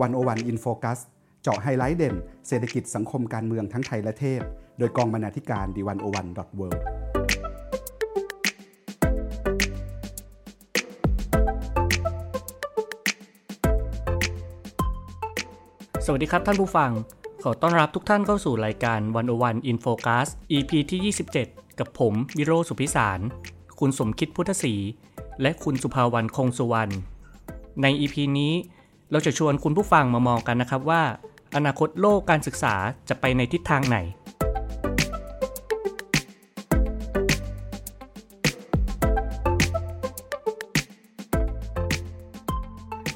101 In Focus เจาะไฮไลท์เด่น เศรษฐกิจสังคมการเมืองทั้งไทยและเทศ โดยกองบรรณาธิการ The101.world สวัสดีครับท่านผู้ฟัง ขอต้อนรับทุกท่านเข้าสู่รายการ 101 In Focus EP ที่ 27 กับผมวิโรจน์ สุขพิศาล คุณสมคิดพุทธศรี และคุณสุภาวันคงสุวรรณ ใน EP นี้ เราจะชวนคุณผู้ฟังมามองกันนะครับว่า อนาคตโลกการศึกษาจะไปในทิศทางไหน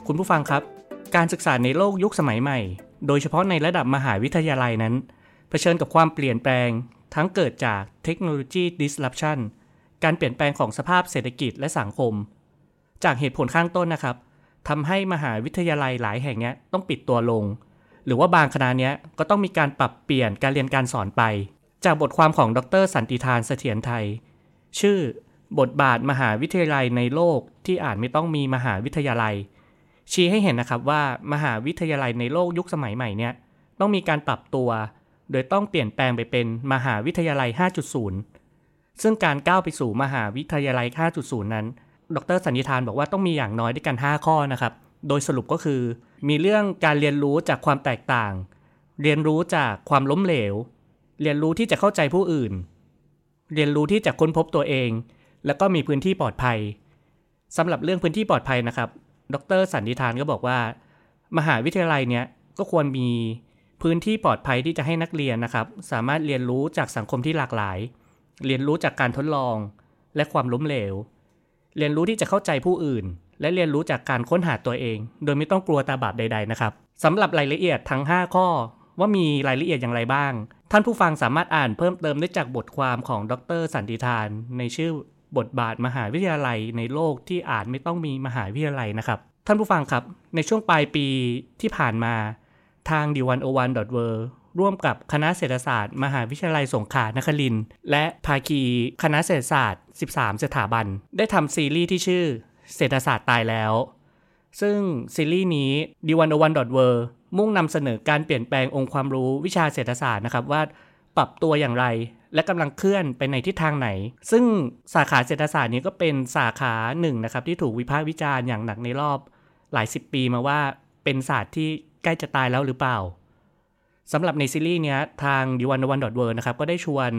คุณผู้ฟังครับ การศึกษาในโลกยุคสมัยใหม่ โดยเฉพาะในระดับมหาวิทยาลัยนั้น เผชิญกับความเปลี่ยนแปลง ทั้งเกิดจากเทคโนโลยี disruption การเปลี่ยนแปลงของสภาพเศรษฐกิจและสังคม จากเหตุผลข้างต้นนะครับ ทำให้มหาวิทยาลัยหลายแห่งนี้ต้องปิดตัวลง หรือว่าบางคณะนี้ก็ต้องมีการปรับเปลี่ยนการเรียนการสอนไป จากบทความของดร สันติทานเสถียรไทย ชื่อบทบาทมหาวิทยาลัยในโลกที่อาจไม่ต้องมีมหาวิทยาลัย ชี้ให้เห็นนะครับว่ามหาวิทยาลัยในโลกยุคสมัยใหม่เนี่ยต้องมีการปรับตัว โดยต้องเปลี่ยนแปลงไปเป็นมหาวิทยาลัย 5.0 ซึ่งการก้าวไปสู่มหาวิทยาลัย 5.0 นั้น ดรสันนิธานบอกว่าต้องมีอย่างน้อยด้วยกัน 5 ข้อนะครับ โดยสรุปก็คือ มีเรื่องการเรียนรู้จากความแตกต่าง เรียนรู้จากความล้มเหลว เรียนรู้ที่จะเข้าใจผู้อื่น เรียนรู้ที่จะค้นพบตัวเอง แล้วก็มีพื้นที่ปลอดภัยสำหรับเรื่องพื้นที่ปลอดภัยนะครับ ดรสันนิธานก็บอกว่า มหาวิทยาลัยเนี้ยก็ควรมีพื้นที่ปลอดภัยที่จะให้นักเรียนนะครับ สามารถเรียนรู้จากสังคมที่หลากหลาย เรียนรู้จากการทดลอง และความล้มเหลว เรียนรู้ที่จะเข้าใจผู้อื่น และเรียนรู้จากการค้นหาตัวเอง โดยไม่ต้องกลัวตาบาปใด ๆ นะครับสำหรับรายละเอียดทั้ง 5 ข้อ ว่ามีรายละเอียดอย่างไรบ้าง ท่านผู้ฟังสามารถอ่านเพิ่มเติมได้จากบทความของดรสันติทาน ในชื่อบทบาทมหาวิทยาลัยในโลกที่อ่าจไม่ต้องมีมหาวิทยาลัยนะครับ ท่านผู้ฟังครับ ในช่วงปลายปีที่ผ่านมาทาง d 1 0 1 w o r l d ร่วมกับคณะเศรษฐศาสตร์ มหาวิทยาลัยสงขลานครินและภาคีคณะเศรษฐศาสตร์ 13 สถาบัน ได้ทำซีรีส์ที่ชื่อเศรษฐศาสตร์ตายแล้ว ซึ่งซีรีส์นี้ d 1 0 1 w o r l d มุ่งนำเสนอการเปลี่ยนแปลงองค์ความรู้วิชาเศรษฐศาสตร์นะครับว่าปรับตัวอย่างไรและกำลังเคลื่อนไปในทิศทางไหน ซึ่งสาขาเศรษฐศาสตร์นี้ก็เป็นสาขาหนึ่งนะครับที่ถูกวิพากษ์วิจารณ์อย่างหนักในรอบ หลายสิบปีมาว่าเป็นศาสตร์ที่ใกล้จะตายแล้วหรือเปล่า สำหรับในซีรีส์เนี้ยทาง d 1 1 w o r l d นะครับก็ได้ชวน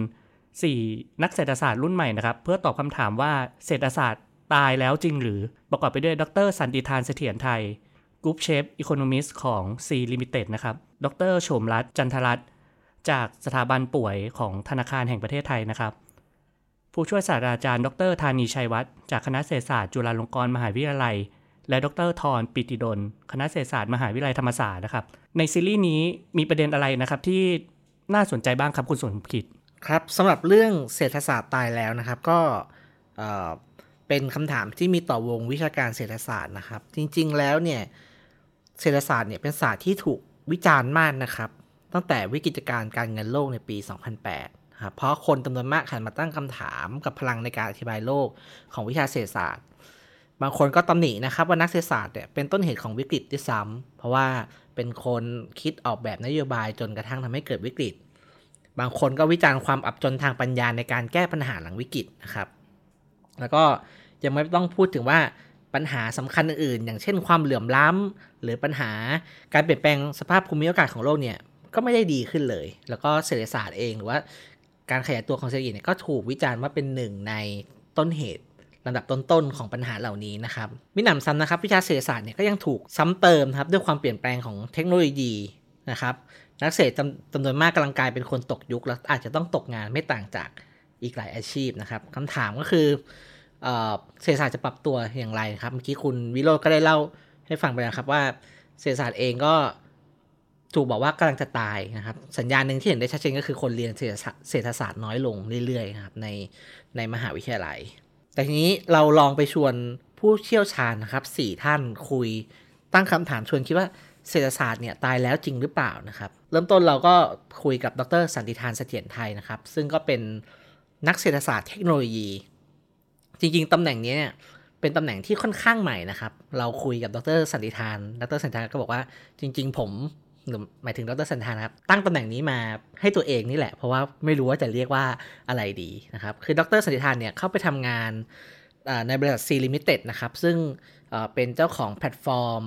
4 นักเศรษฐศาสตร์รุ่นใหม่นะครับ เพื่อตอบคำถามว่าเศรษฐศาสตร์ตายแล้วจริงหรือประกอบไปด้วยดรสันติทานเสถียรไทยกรุ๊ปเชฟอีโคโนมิสของ C Limited นะครับ ดรโสมรัศมิ์ จันทรัตน์จากสถาบันป่วยของธนาคารแห่งประเทศไทยนะครับ ผู้ช่วยศาสตราจารย์ ดรธานีชัยวัฒน์จากคณะเศรษฐศาสตร์จุฬาลงกรณ์มหาวิทยาลัย และดรทรปิติดล คณะเศรษฐศาสตร์มหาวิทยาลัยธรรมศาสตร์นะครับ ในซีรีส์นี้มีประเด็นอะไรนะครับที่น่าสนใจบ้างครับคุณสมคิดครับสำหรับเรื่องเศรษฐศาสตร์ตายแล้วนะครับ ก็เป็นคำถามที่มีต่อวงวิชาการเศรษฐศาสตร์นะครับ จริง ๆ แล้วเนี่ยเศรษฐศาสตร์เนี่ยเป็นศาสตร์ที่ถูกวิจารณ์มากนะครับ ตั้งแต่วิกฤตการณ์การเงินโลกในปี 2008ครับเพราะคนจำนวนมากหันมาตั้งคำถามกับพลังในการอธิบายโลกของวิชาเศรษฐศาสตร์ บางคนก็ตำหนินะครับว่านักเศรษฐศาสตร์เนี่ยเป็นต้นเหตุของวิกฤตที่ซ้ำเพราะว่าเป็นคนคิดออกแบบนโยบายจนกระทั่งทำให้เกิดวิกฤต บางคนก็วิจารณ์ความอับจนทางปัญญาในการแก้ปัญหาหลังวิกฤตนะครับ แล้วก็ยังไม่ต้องพูดถึงว่าปัญหาสำคัญอื่นๆ อย่างเช่นความเหลื่อมล้ำหรือปัญหาการเปลี่ยนแปลงสภาพภูมิอากาศของโลกเนี่ยก็ไม่ได้ดีขึ้นเลย แล้วก็เศรษฐศาสตร์เองหรือว่าการขยายตัวของเศรษฐกิจเนี่ยก็ถูกวิจารณ์ว่าเป็นหนึ่งในต้นเหตุ ลำดับต้นๆของปัญหาเหล่านี้นะครับมิหนำซ้ำนะครับ วิชาเศรษฐศาสตร์เนี่ยก็ยังถูกซ้ำเติมครับด้วยความเปลี่ยนแปลงของเทคโนโลยีนะครับนักเศรษฐจำนวนมากกำลังกลายเป็นคนตกยุคแล้วอาจจะต้องตกงานไม่ต่างจากอีกหลายอาชีพนะครับคำถามก็คือเศรษฐศาสตร์จะปรับตัวอย่างไรครับเมื่อกี้คุณวิโรจน์ก็ได้เล่าให้ฟังไปแล้วครับว่าเศรษฐศาสตร์เองก็ถูกบอกว่ากำลังจะตายนะครับ สัญญาณหนึ่งที่เห็นได้ชัดเจนก็คือคนเรียนเศรษฐศาสตร์น้อยลงเรื่อยๆครับในในมหาวิทยาลัย แต่ทีนี้เราลองไปชวนผู้เชี่ยวชาญนะครับสี่ท่านคุย ตั้งคำถามชวนคิดว่าเศรษฐศาสตร์เนี่ยตายแล้วจริงหรือเปล่านะครับ เริ่มต้นเราก็คุยกับดรสันติธารเสถียรไทยนะครับ ซึ่งก็เป็นนักเศรษฐศาสตร์เทคโนโลยี จริงๆตำแหน่งนี้เนี่ยเป็นตำแหน่งที่ค่อนข้างใหม่นะครับ เราคุยกับดรสันติธาร ดรสันติธารก็บอกว่าจริง ๆ ผม หมายถึงดรสันติธารครับ ตั้งตำแหน่งนี้มาให้ตัวเองนี่แหละ เพราะว่าไม่รู้ว่าจะเรียกว่าอะไรดีนะครับ คือดรสันติธารเนี่ยเข้าไปทำงานในบริษัท Sea Limited นะครับ ซึ่งเป็นเจ้าของแพลตฟอร์ม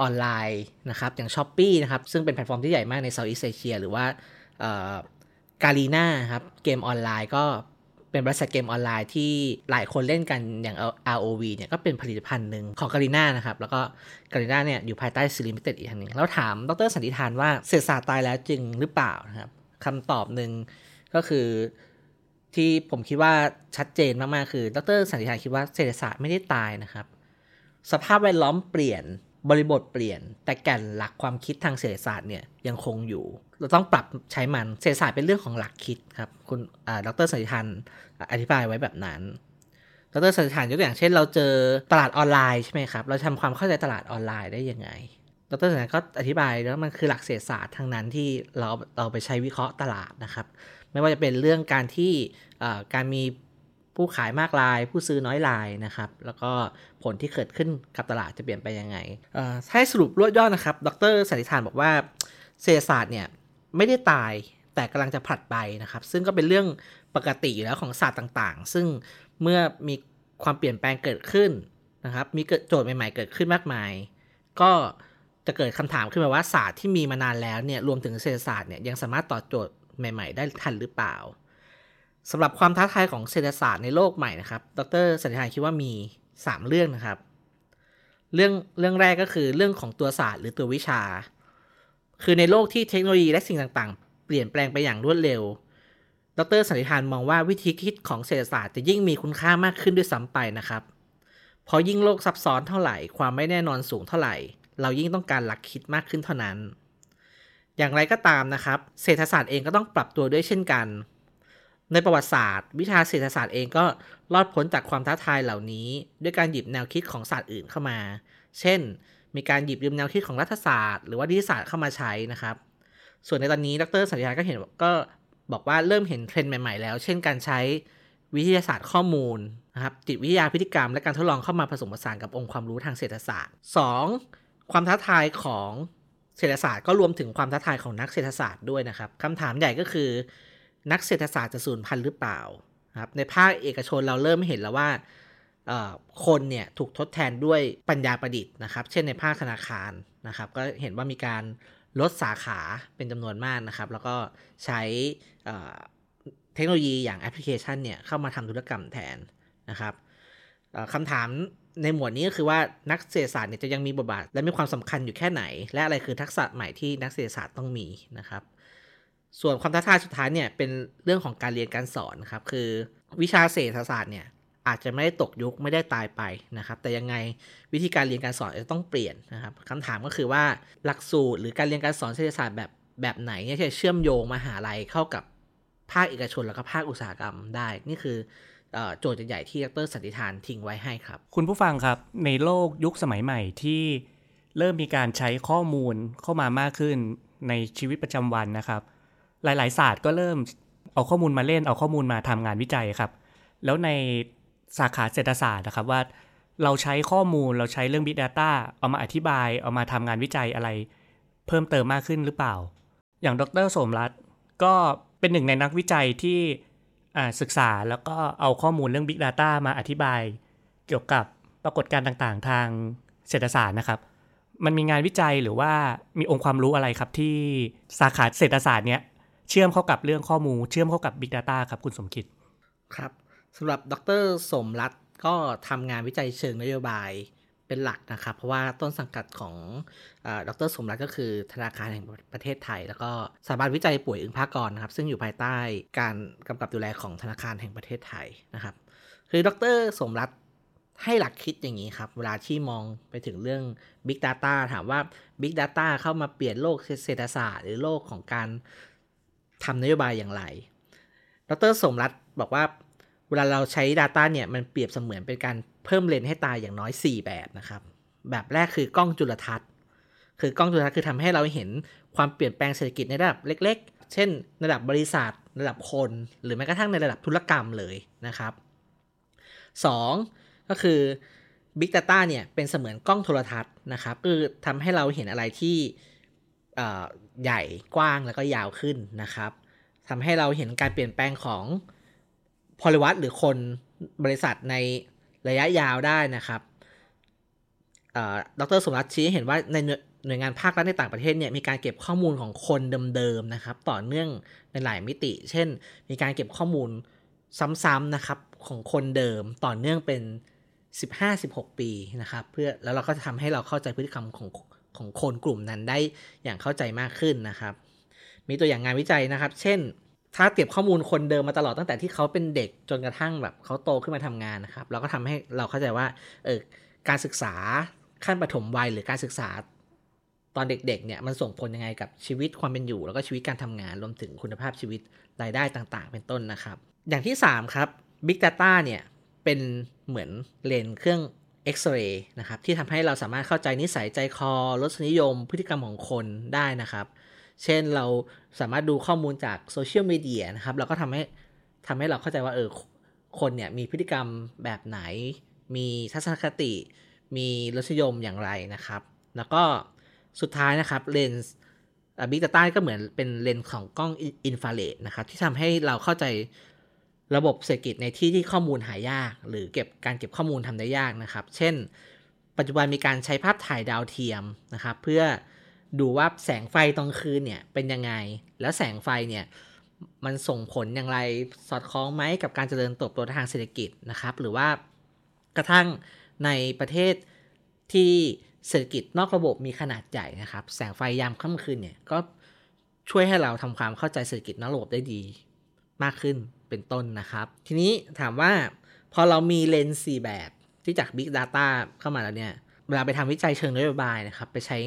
ออนไลน์นะครับอย่าง Shopee นะครับ ซึ่งเป็นแพลตฟอร์มที่ใหญ่มากใน Southeast Asia หรือว่า Garena ครับเกมออนไลน์ก็ เป็นบริษัทเกมออนไลน์ที่หลายคนเล่นกันอย่าง ROV เนี่ยก็เป็นผลิตภัณฑ์หนึ่งของ Garena นะครับ แล้วก็ Garena เนี่ยอยู่ภายใต้ Sea Limited อีกทางหนึ่งแล้วถามดรสันติธารว่าเศรษฐศาสตร์ตายแล้วจริงหรือเปล่านะครับคำตอบหนึ่งก็คือที่ผมคิดว่าชัดเจนมากๆคือดรสันติธารคิดว่าเศรษฐศาสตร์ไม่ได้ตายนะครับ สภาพแวดล้อมเปลี่ยนบริบทเปลี่ยน แต่แก่นหลักความคิดทางเศรษฐศาสตร์เนี่ยยังคงอยู่ เราต้องปรับใช้มันเศรษฐศาสตร์เป็นเรื่องของหลักคิดครับ คุณดรสันติธานอธิบายไว้แบบนั้นดรสันติธานยกตัวอย่างเช่น เราเจอตลาดออนไลน์ใช่ไหมครับ เราทำความเข้าใจตลาดออนไลน์ได้ยังไงดรสันติธานก็อธิบายแล้วมันคือหลักเศรษฐศาสตร์ทั้งนั้นที่เราเราไปใช้วิเคราะห์ตลาดนะครับ ไม่ว่าจะเป็นเรื่องการที่การมีผู้ขายมากราย ผู้ซื้อน้อยรายนะครับ แล้วก็ผลที่เกิดขึ้นกับตลาดจะเปลี่ยนไปยังไงให้สรุปรวดย่อนะครับ ดรสันติธานบอกว่าเศรษฐศาสตร์เนี่ย ไม่ได้ตายแต่กำลังจะผลัดไปนะครับ ซึ่งก็เป็นเรื่องปกติอยู่แล้วของศาสตร์ต่างๆ ซึ่งเมื่อมีความเปลี่ยนแปลงเกิดขึ้นนะครับ มีโจทย์ใหม่ๆเกิดขึ้นมากมาย ก็จะเกิดคำถามขึ้นมาว่าศาสตร์ที่มีมานานแล้วเนี่ยรวมถึงเศรษฐศาสตร์เนี่ยยังสามารถตอบโจทย์ใหม่ ๆ ได้ทันหรือเปล่าสำหรับความท้าทายของเศรษฐศาสตร์ในโลกใหม่นะครับ ดรสันติธานคิดว่ามี 3 เรื่องนะครับ เรื่องเรื่องแรกก็คือเรื่องของตัวศาสตร์หรือตัววิชา คือในโลกที่เทคโนโลยีและสิ่งต่างๆ เปลี่ยนแปลงไปอย่างรวดเร็ว ดรสันติธานมองว่าวิธีคิดของเศรษฐศาสตร์จะยิ่งมีคุณค่ามากขึ้นด้วยซ้ำไปนะครับพอยิ่งโลกซับซ้อนเท่าไหร่ ความไม่แน่นอนสูงเท่าไหร่ เรายิ่งต้องการหลักคิดมากขึ้นเท่านั้น อย่างไรก็ตามนะครับ เศรษฐศาสตร์เองก็ต้องปรับตัวด้วยเช่นกัน ในประวัติศาสตร์ วิชาเศรษฐศาสตร์เองก็รอดพ้นจากความท้าทายเหล่านี้ ด้วยการหยิบแนวคิดของศาสตร์อื่นเข้ามา เช่น มีการหยิบยืมแนวคิดของรัฐศาสตร์ หรือว่านิติศาสตร์เข้ามาใช้นะครับ ส่วนในตอนนี้ดรสัญญาก็เห็นก็บอกว่าเริ่มเห็นเทรนด์ใหม่ ๆ แล้ว เช่นการใช้วิทยาศาสตร์ข้อมูลนะครับจิตวิทยาพฤติกรรม และการทดลองเข้ามาผสมผสานกับองค์ความรู้ทางเศรษฐศาสตร์ 2. ความท้าทายของเศรษฐศาสตร์ก็รวมถึงความท้าทายของนักเศรษฐศาสตร์ด้วยนะครับคำถามใหญ่ก็คือ นักเศรษฐศาสตร์จะสูญพันธุ์หรือเปล่าครับในภาคเอกชนเราเริ่มเห็นแล้วว่า คนเนี่ยถูกทดแทนด้วยปัญญาประดิษฐ์นะครับ เช่นในภาคธนาคารนะครับ ก็เห็นว่ามีการลดสาขาเป็นจำนวนมากนะครับ แล้วก็ใช้เทคโนโลยีอย่างแอปพลิเคชันเนี่ยเข้ามาทำธุรกรรมแทนนะครับคำถามในหมวดนี้ก็คือว่านักเศรษฐศาสตร์เนี่ยจะยังมีบทบาท และมีความสำคัญอยู่แค่ไหน และอะไรคือทักษะใหม่ที่นักเศรษฐศาสตร์ต้องมีนะครับ ส่วนความท้าทายสุดท้ายเนี่ยเป็นเรื่องของการเรียนการสอนครับคือวิชาเศรษฐศาสตร์เนี่ย อาจจะไม่ได้ตกยุคไม่ได้ตายไปนะครับ แต่ยังไงวิธีการเรียนการสอนจะต้องเปลี่ยนนะครับคำถามก็คือว่าหลักสูตรหรือการเรียนการสอนเศรษฐศาสตร์แบบแบบไหนเนี่ยจะเชื่อมโยงมหาลัยเข้ากับภาคเอกชนแล้วก็ภาคอุตสาหกรรมได้ นี่คือโจทย์ใหญ่ที่ดรสันติธานทิ้งไว้ให้ครับ คุณผู้ฟังครับในโลกยุคสมัยใหม่ที่เริ่มมีการใช้ข้อมูลเข้ามามากขึ้นในชีวิตประจำวันนะครับ หลาย ๆ ศาสตร์ก็เริ่มเอาข้อมูลมาเล่นเอาข้อมูลมาทำงานวิจัยครับ แล้วใน สาขาเศรษฐศาสตร์นะครับว่าเราใช้ข้อมูลเราใช้เรื่อง Big Data เอามาอธิบาย เอามาทำงานวิจัยอะไร เพิ่มเติมมากขึ้นหรือเปล่า อย่างดรสมรัตก็เป็นหนึ่งในนักวิจัยที่ศึกษาแล้วก็เอาข้อมูลเรื่อง Big Data มาอธิบาย เกี่ยวกับปรากฏการณ์ต่างๆ ทางเศรษฐศาสตร์นะครับ มันมีงานวิจัยหรือว่ามีองค์ความรู้อะไรครับที่สาขาเศรษฐศาสตร์เนี้ยเชื่อมเข้ากับเรื่องข้อมูล เชื่อมเข้ากับ Big Data ครับคุณสมคิด ครับ สำหรับดรสมรัตก็ทำงานวิจัยเชิงนโยบายเป็นหลักนะครับ เพราะว่าต้นสังกัดของดรสมรัตก็คือธนาคารแห่งประเทศไทย แล้วก็สถาบันวิจัยป่วยอึ้งภากรนะครับ ซึ่งอยู่ภายใต้การกำกับดูแลของธนาคารแห่งประเทศไทยนะครับ คือดรสมรัตให้หลักคิดอย่างนี้ครับ เวลาที่มองไปถึงเรื่อง Big Data ถามว่า Big Data เข้ามาเปลี่ยนโลกเศรษฐศาสตร์ หรือโลกของการทำนโยบายอย่างไร ดรสมรัตบอกว่า เวลาเราใช้ Data เนี่ยมันเปรียบเสมือนเป็นการเพิ่มเลนให้ตาอย่างน้อย 4 แบบนะครับ แบบแรกคือกล้องจุลทรรศน์ คือกล้องจุลทรรศน์คือทำให้เราเห็นความเปลี่ยนแปลงเศรษฐกิจในระดับเล็ก ๆ เช่น ระดับบริษัท ระดับคน หรือแม้กระทั่งในระดับธุรกรรมเลยนะครับ 2 ก็คือ Big Data เนี่ยเป็นเสมือนกล้องโทรทัศน์นะครับคือทำให้เราเห็นอะไรที่ใหญ่กว้างแล้วก็ยาวขึ้นนะครับทำให้เราเห็นการเปลี่ยนแปลงของ พลวัตหรือคนบริษัทในระยะยาวได้นะครับดรสมรัตชี้เห็นว่าในหน่วยงานภาครัฐในต่างประเทศเนี่ยมีการเก็บข้อมูลของคนเดิมๆนะครับ ต่อเนื่องในหลายมิติ เช่น มีการเก็บข้อมูลซ้ำๆนะครับของคนเดิมต่อเนื่องเป็น 15-16 ปีนะครับ เพื่อแล้วเราก็จะทำให้เราเข้าใจพฤติกรรมของของคนกลุ่มนั้นได้อย่างเข้าใจมากขึ้นนะครับ มีตัวอย่างงานวิจัยนะครับ เช่น ถ้าเก็บข้อมูลคนเดิมมาตลอดตั้งแต่ที่เขาเป็นเด็กจนกระทั่งแบบเขาโตขึ้นมาทำงานนะครับ เราก็ทำให้เราเข้าใจว่าเออการศึกษาขั้นปฐมวัยหรือการศึกษาตอนเด็กๆเนี่ยมันส่งผลยังไงกับชีวิตความเป็นอยู่ แล้วก็ชีวิตการทำงานรวมถึงคุณภาพชีวิตรายได้ต่างๆ เป็นต้นนะครับ อย่างที่ 3 ครับ Big Data เนี่ยเป็นเหมือนเลนส์เครื่องเอ็กซเรย์นะครับที่ทำให้เราสามารถเข้าใจนิสัยใจคอรสนิยม พฤติกรรมของคนได้นะครับ เช่นเราสามารถดูข้อมูลจากโซเชียลมีเดียนะครับเราก็ทำให้ทำให้เราเข้าใจว่าเออคนเนี่ยมีพฤติกรรมแบบไหน มีทัศนคติ มีรสนิยมอย่างไรนะครับ แล้วก็สุดท้ายนะครับเลนส์ big data ก็เหมือนเป็นเลนส์ของกล้องอินฟราเรดนะครับ ที่ทำให้เราเข้าใจระบบเศรษฐกิจในที่ที่ข้อมูลหายาก หรือเก็บการเก็บข้อมูลทำได้ยากนะครับ เช่น ปัจจุบันมีการใช้ภาพถ่ายดาวเทียมนะครับ เพื่อ ดูว่าแสงไฟตอนคืนเนี่ยเป็นยังไง แล้วแสงไฟเนี่ยมันส่งผลอย่างไรสอดคล้องไหมกับการเจริญเติบโตทางเศรษฐกิจนะครับ หรือว่ากระทั่งในประเทศที่เศรษฐกิจนอกระบบมีขนาดใหญ่นะครับ แสงไฟยามค่ำคืนเนี่ยก็ช่วยให้เราทำความเข้าใจเศรษฐกิจนอกระบบได้ดีมากขึ้นเป็นต้นนะครับ ทีนี้ถามว่าพอเรามีเลนส์4แบบที่จาก Big Data เข้ามาแล้วเนี่ย เวลาไปทำวิจัยเชิงนโยบายนะครับ ไปใช้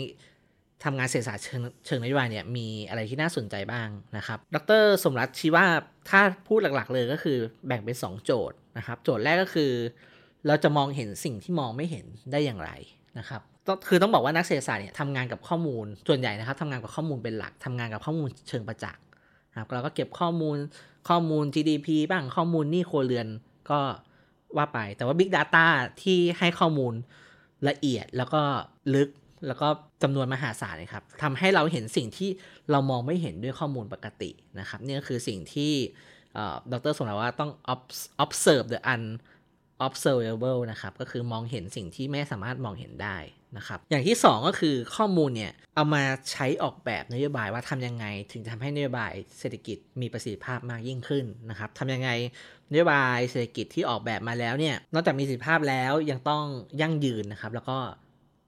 ทำงานเศรษฐศาสตร์เชิงนโยบายเนี่ยมีอะไรที่น่าสนใจบ้างนะครับ ดรสมรัตชี้ว่าถ้าพูดหลักๆเลยก็คือแบ่งเป็น 2 โจทย์นะครับ โจทย์แรกก็คือ เราจะมองเห็นสิ่งที่มองไม่เห็นได้อย่างไรนะครับคือต้องบอกว่านักเศรษฐศาสตร์เนี่ยทำงานกับข้อมูลส่วนใหญ่นะครับทำงานกับข้อมูลเป็นหลักทำงานกับข้อมูลเชิงประจักษ์ครับเราก็เก็บข้อมูลข้อมูล GDP บ้างข้อมูลนี้ครัวเรือนก็ว่าไปแต่ว่า Big Data ที่ให้ข้อมูลละเอียดแล้วก็ลึก แล้วก็จำนวนมหาศาลนะครับทำให้เราเห็นสิ่งที่เรามองไม่เห็นด้วยข้อมูลปกตินะครับนี่ก็คือสิ่งที่ดรสมรว่าต้อง observe the un observable นะครับก็คือมองเห็นสิ่งที่ไม่สามารถมองเห็นได้นะครับอย่างที่ 2 ก็คือข้อมูลเนี่ยเอามาใช้ออกแบบนโยบายว่าทำยังไง ถึงทำให้นโยบายเศรษฐกิจมีประสิทธิภาพมากยิ่งขึ้นนะครับทำยังไงนโยบายเศรษฐกิจที่ออกแบบมาแล้วเนี่ยนอกจากมีประสิทธิภาพแล้วยังต้องยั่งยืนนะครับแล้วก็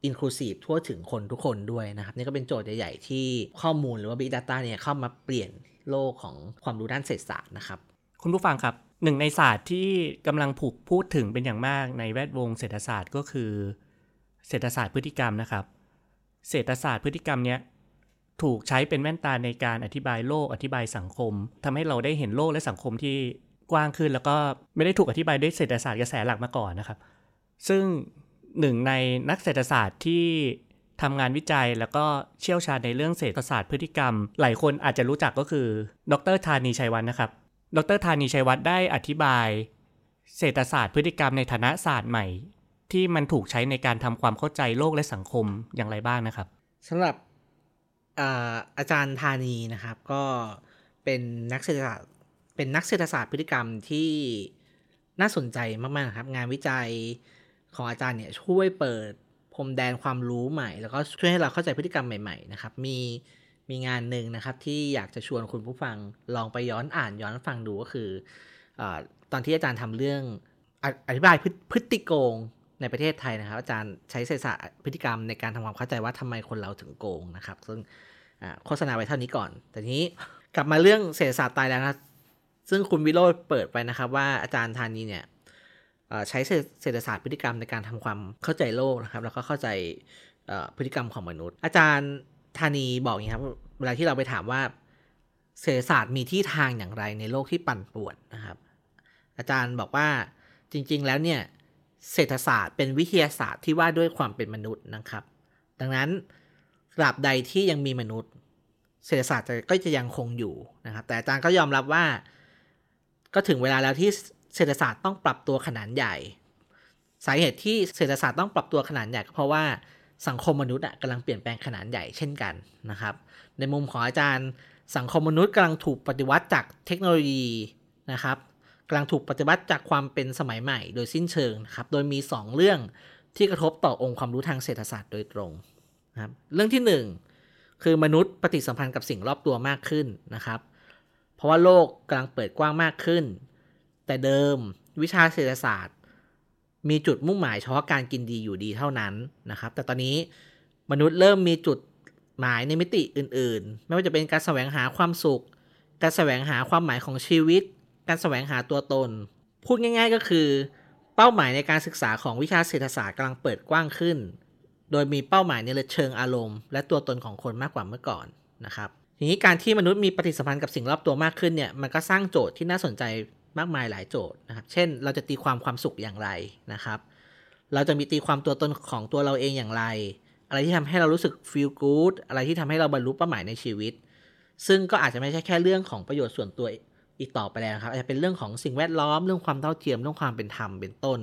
อินคลูซีฟทั่วถึงคนทุกคนด้วยนะครับ นี่ก็เป็นโจทย์ใหญ่ ๆ ที่ข้อมูลหรือว่า Big Data เนี่ยเข้ามาเปลี่ยนโลกของความรู้ด้านเศรษฐศาสตร์นะครับ คุณผู้ฟังครับหนึ่งในศาสตร์ที่กำลังผูกพูดถึงเป็นอย่างมากในแวดวงเศรษฐศาสตร์ก็คือ เศรษฐศาสตร์พฤติกรรมนะครับ เศรษฐศาสตร์พฤติกรรมเนี้ยถูกใช้เป็นแว่นตาในการอธิบายโลกอธิบายสังคมทำให้เราได้เห็นโลกและสังคมที่กว้างขึ้น แล้วก็ไม่ได้ถูกอธิบายด้วยเศรษฐศาสตร์กระแสหลักมาก่อนนะครับ ซึ่ง หนึ่งในนักเศรษฐศาสตร์ที่ทำงานวิจัยแล้วก็เชี่ยวชาญในเรื่องเศรษฐศาสตร์พฤติกรรม หลายคนอาจจะรู้จักก็คือ ดรธานีชัยวัฒนนะครับ ดรธานีชัยวัฒน์ได้อธิบาย เศรษฐศาสตร์พฤติกรรมในฐานะศาสตร์ใหม่ ที่มันถูกใช้ในการทำความเข้าใจโลกและสังคมอย่างไรบ้างนะครับสำหรับอาอาจารย์ธานีนะครับก็เป็นนักเศรษฐศาสตร์เป็นนักเศรษฐศาสตร์พฤติกรรมที่น่าสนใจมากๆครับ งานวิจัย ของอาจารย์เนี่ยช่วยเปิดพรมแดนความรู้ใหม่ แล้วก็ช่วยให้เราเข้าใจพฤติกรรมใหม่ๆนะครับ มีมีงานหนึ่งนะครับที่อยากจะชวนคุณผู้ฟังลองไปย้อนอ่านย้อนฟังดูก็คืออตอนที่อาจารย์ทำเรื่องอธิบายพฤติโกงในประเทศไทยนะครับ อาจารย์ใช้เศษศาสตร์พฤติกรรมในการทำความเข้าใจว่าทำไมคนเราถึงโกงนะครับ ซึ่งโฆษณาไว้เท่านี้ก่อน แต่นี้กลับมาเรื่องเศรษฐศาสตร์ตายแล้วนะซึ่งคุณวิโรธเปิดไปนะครับ ว่าอาจารย์ธานีเนี่ย ใช้เศรษฐศาสตร์พฤติกรรมในการทำความเข้าใจโลกนะครับ แล้วก็เข้าใจพฤติกรรมของมนุษย์ อาจารย์ธานีบอกอย่างนี้ครับเวลาที่เราไปถามว่าเศรษฐศาสตร์มีที่ทางอย่างไรในโลกที่ปั่นป่วนนะครับ อาจารย์บอกว่าจริงๆแล้วเนี่ยเศรษฐศาสตร์เป็นวิทยาศาสตร์ที่ว่าด้วยความเป็นมนุษย์นะครับ ดังนั้นตราบใดที่ยังมีมนุษย์ เศรษฐศาสตร์ก็จะยังคงอยู่นะครับ แต่อาจารย์ก็ยอมรับว่า ก็ถึงเวลาแล้วที่ เศรษฐศาสตร์ต้องปรับตัวขนาดใหญ่ สาเหตุที่เศรษฐศาสตร์ต้องปรับตัวขนาดใหญ่ก็เพราะว่าสังคมมนุษย์กำลังเปลี่ยนแปลงขนาดใหญ่เช่นกันนะครับ ในมุมของอาจารย์ สังคมมนุษย์กำลังถูกปฏิวัติจากเทคโนโลยีนะครับกำลังถูกปฏิวัติจากความเป็นสมัยใหม่ โดยสิ้นเชิงนะครับโดยมี 2 เรื่องที่กระทบต่อองค์ความรู้ทางเศรษฐศาสตร์โดยตรงนะครับเรื่องที่ 1 คือมนุษย์ปฏิสัมพันธ์กับสิ่งรอบตัวมากขึ้นนะครับ เพราะว่าโลกกำลังเปิดกว้างมากขึ้น แต่เดิมวิชาเศรษฐศาสตร์ มีจุดมุ่งหมายเฉพาะการกินดีอยู่ดีเท่านั้นนะครับ แต่ตอนนี้มนุษย์เริ่มมีจุดหมายในมิติอื่น ๆ ไม่ว่าจะเป็นการแสวงหาความสุข การแสวงหาความหมายของชีวิต การแสวงหาตัวตน พูดง่าย ๆ ก็คือ เป้าหมายในการศึกษาของวิชาเศรษฐศาสตร์กำลังเปิดกว้างขึ้น โดยมีเป้าหมายในเชิงอารมณ์ และตัวตนของคนมากกว่าเมื่อก่อนนะครับทีนี้การที่มนุษย์มีปฏิสัมพันธ์กับสิ่งรอบตัวมากขึ้นเนี่ยมันก็สร้างโจทย์ที่น่าสนใจ มากมายหลายโจทย์นะครับ เช่น เราจะตีความความสุขอย่างไรนะครับ เราจะมีตีความตัวตนของตัวเราเองอย่างไร อะไรที่ทำให้เรารู้สึก feel good อะไรที่ทำให้เราบรรลุเป้าหมายในชีวิต ซึ่งก็อาจจะไม่ใช่แค่เรื่องของประโยชน์ส่วนตัวอีกต่อไปแล้วครับ อาจจะเป็นเรื่องของสิ่งแวดล้อม เรื่องความเท่าเทียม เรื่องความเป็นธรรม เป็นต้น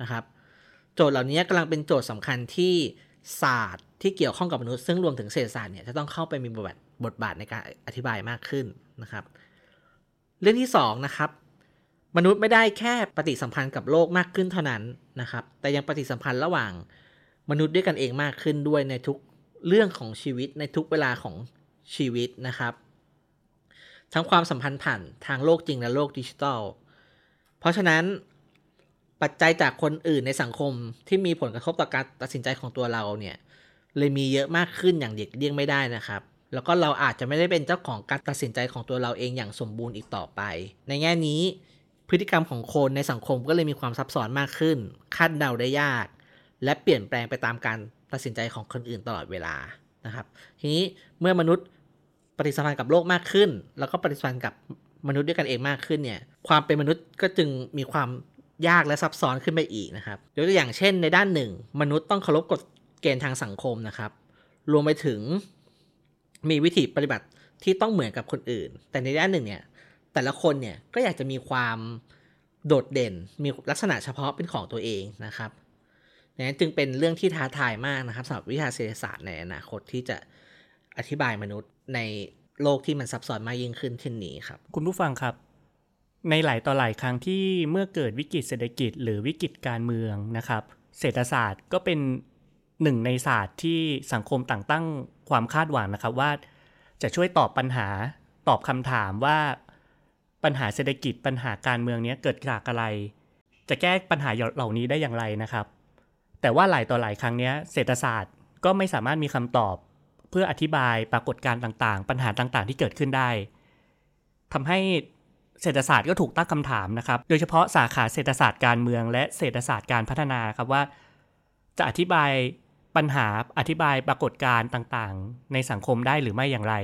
นะครับ โจทย์เหล่านี้กำลังเป็นโจทย์สำคัญที่ศาสตร์ที่เกี่ยวข้องกับมนุษย์ซึ่งรวมถึงเศรษฐศาสตร์เนี่ยจะต้องเข้าไปมีบทบาทบทบาทในการอธิบายมากขึ้นนะครับ เรื่องที่2นะครับ มนุษย์ไม่ได้แค่ปฏิสัมพันธ์กับโลกมากขึ้นเท่านั้นนะครับ แต่ยังปฏิสัมพันธ์ระหว่างมนุษย์ด้วยกันเองมากขึ้นด้วยในทุกเรื่องของชีวิตในทุกเวลาของชีวิตนะครับ ทั้งความสัมพันธ์ผ่านทางโลกจริงและโลกดิจิทัล เพราะฉะนั้นปัจจัยจากคนอื่นในสังคมที่มีผลกระทบต่อการตัดสินใจของตัวเราเนี่ยเลยมีเยอะมากขึ้นอย่างเด็กเลี่ยงไม่ได้นะครับ แล้วก็เราอาจจะไม่ได้เป็นเจ้าของการตัดสินใจของตัวเราเองอย่างสมบูรณ์อีกต่อไป ในแง่นี้ พฤติกรรมของคนในสังคมก็เลยมีความซับซ้อนมากขึ้น คาดเดาได้ยาก และเปลี่ยนแปลงไปตามการตัดสินใจของคนอื่นตลอดเวลานะครับ ทีนี้เมื่อมนุษย์ปฏิสัมพันธ์กับโลกมากขึ้น แล้วก็ปฏิสัมพันธ์กับมนุษย์ด้วยกันเองมากขึ้นเนี่ย ความเป็นมนุษย์ก็จึงมีความยากและซับซ้อนขึ้นไปอีกนะครับยกตัวอย่างเช่น ในด้านหนึ่ง มนุษย์ต้องเคารพกฎเกณฑ์ทางสังคมนะครับ รวมไปถึงมีวิธีปฏิบัติที่ต้องเหมือนกับคนอื่น แต่ในด้านหนึ่งเนี่ย แต่ละคนเนี่ยก็อยากจะมีความโดดเด่น มีลักษณะเฉพาะเป็นของตัวเองนะครับนั้นจึงเป็นเรื่องที่ท้าทายมากนะครับสำหรับวิชาเศรษฐศาสตร์ในอนาคตที่จะอธิบายมนุษย์ในโลกที่มันซับซ้อนมากยิ่งขึ้นเช่นนี้ครับ คุณผู้ฟังครับ ในหลายต่อหลายครั้งที่เมื่อเกิดวิกฤตเศรษฐกิจ หรือวิกฤตการเมืองนะครับ เศรษฐศาสตร์ก็เป็นหนึ่งในศาสตร์ที่สังคมต่างตั้งความคาดหวังนะครับว่า จะช่วยตอบปัญหาตอบคำถามว่า ปัญหาเศรษฐกิจปัญหาการเมืองนี้เกิดจากอะไร จะแก้ปัญหาเหล่านี้ได้อย่างไรนะครับ แต่ว่าหลายต่อหลายครั้งนี้เศรษฐศาสตร์ก็ไม่สามารถมีคำตอบ เพื่ออธิบายปรากฏการณ์ต่างๆ ปัญหาต่างๆ ที่เกิดขึ้นได้ทำให้เศรษฐศาสตร์ก็ถูกตั้งคำถามนะครับ โดยเฉพาะสาขาเศรษฐศาสตร์การเมือง และเศรษฐศาสตร์การพัฒนาครับว่า จะอธิบายปัญหาอธิบายปรากฏการณ์ต่างๆ ในสังคมได้หรือไม่อย่างไร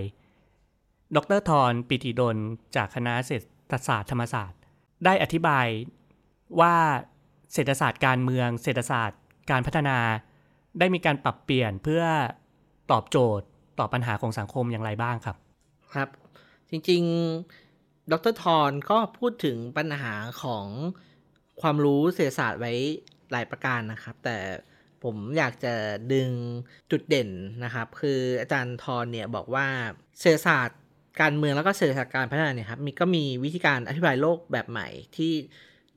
ดรทรปิติดลจากคณะเศรษฐศาสตร์ธรรมศาสตร์ ได้อธิบายว่าเศรษฐศาสตร์การเมือง เศรษฐศาสตร์การพัฒนา ได้มีการปรับเปลี่ยนเพื่อตอบโจทย์ต่อปัญหาของสังคมอย่างไรบ้างครับ ครับ จริงๆ ดรทอนก็พูดถึงปัญหาของความรู้เศรษฐศาสตร์ไว้หลายประการนะครับ แต่ผมอยากจะดึงจุดเด่นนะครับ คืออาจารย์ทอนเนี่ยบอกว่าเศรษฐศาสตร์ การเมืองแล้วก็เศรษฐศาสตร์การพัฒนาเนี่ยครับมีก็มีวิธีการอธิบายโลกแบบใหม่ที่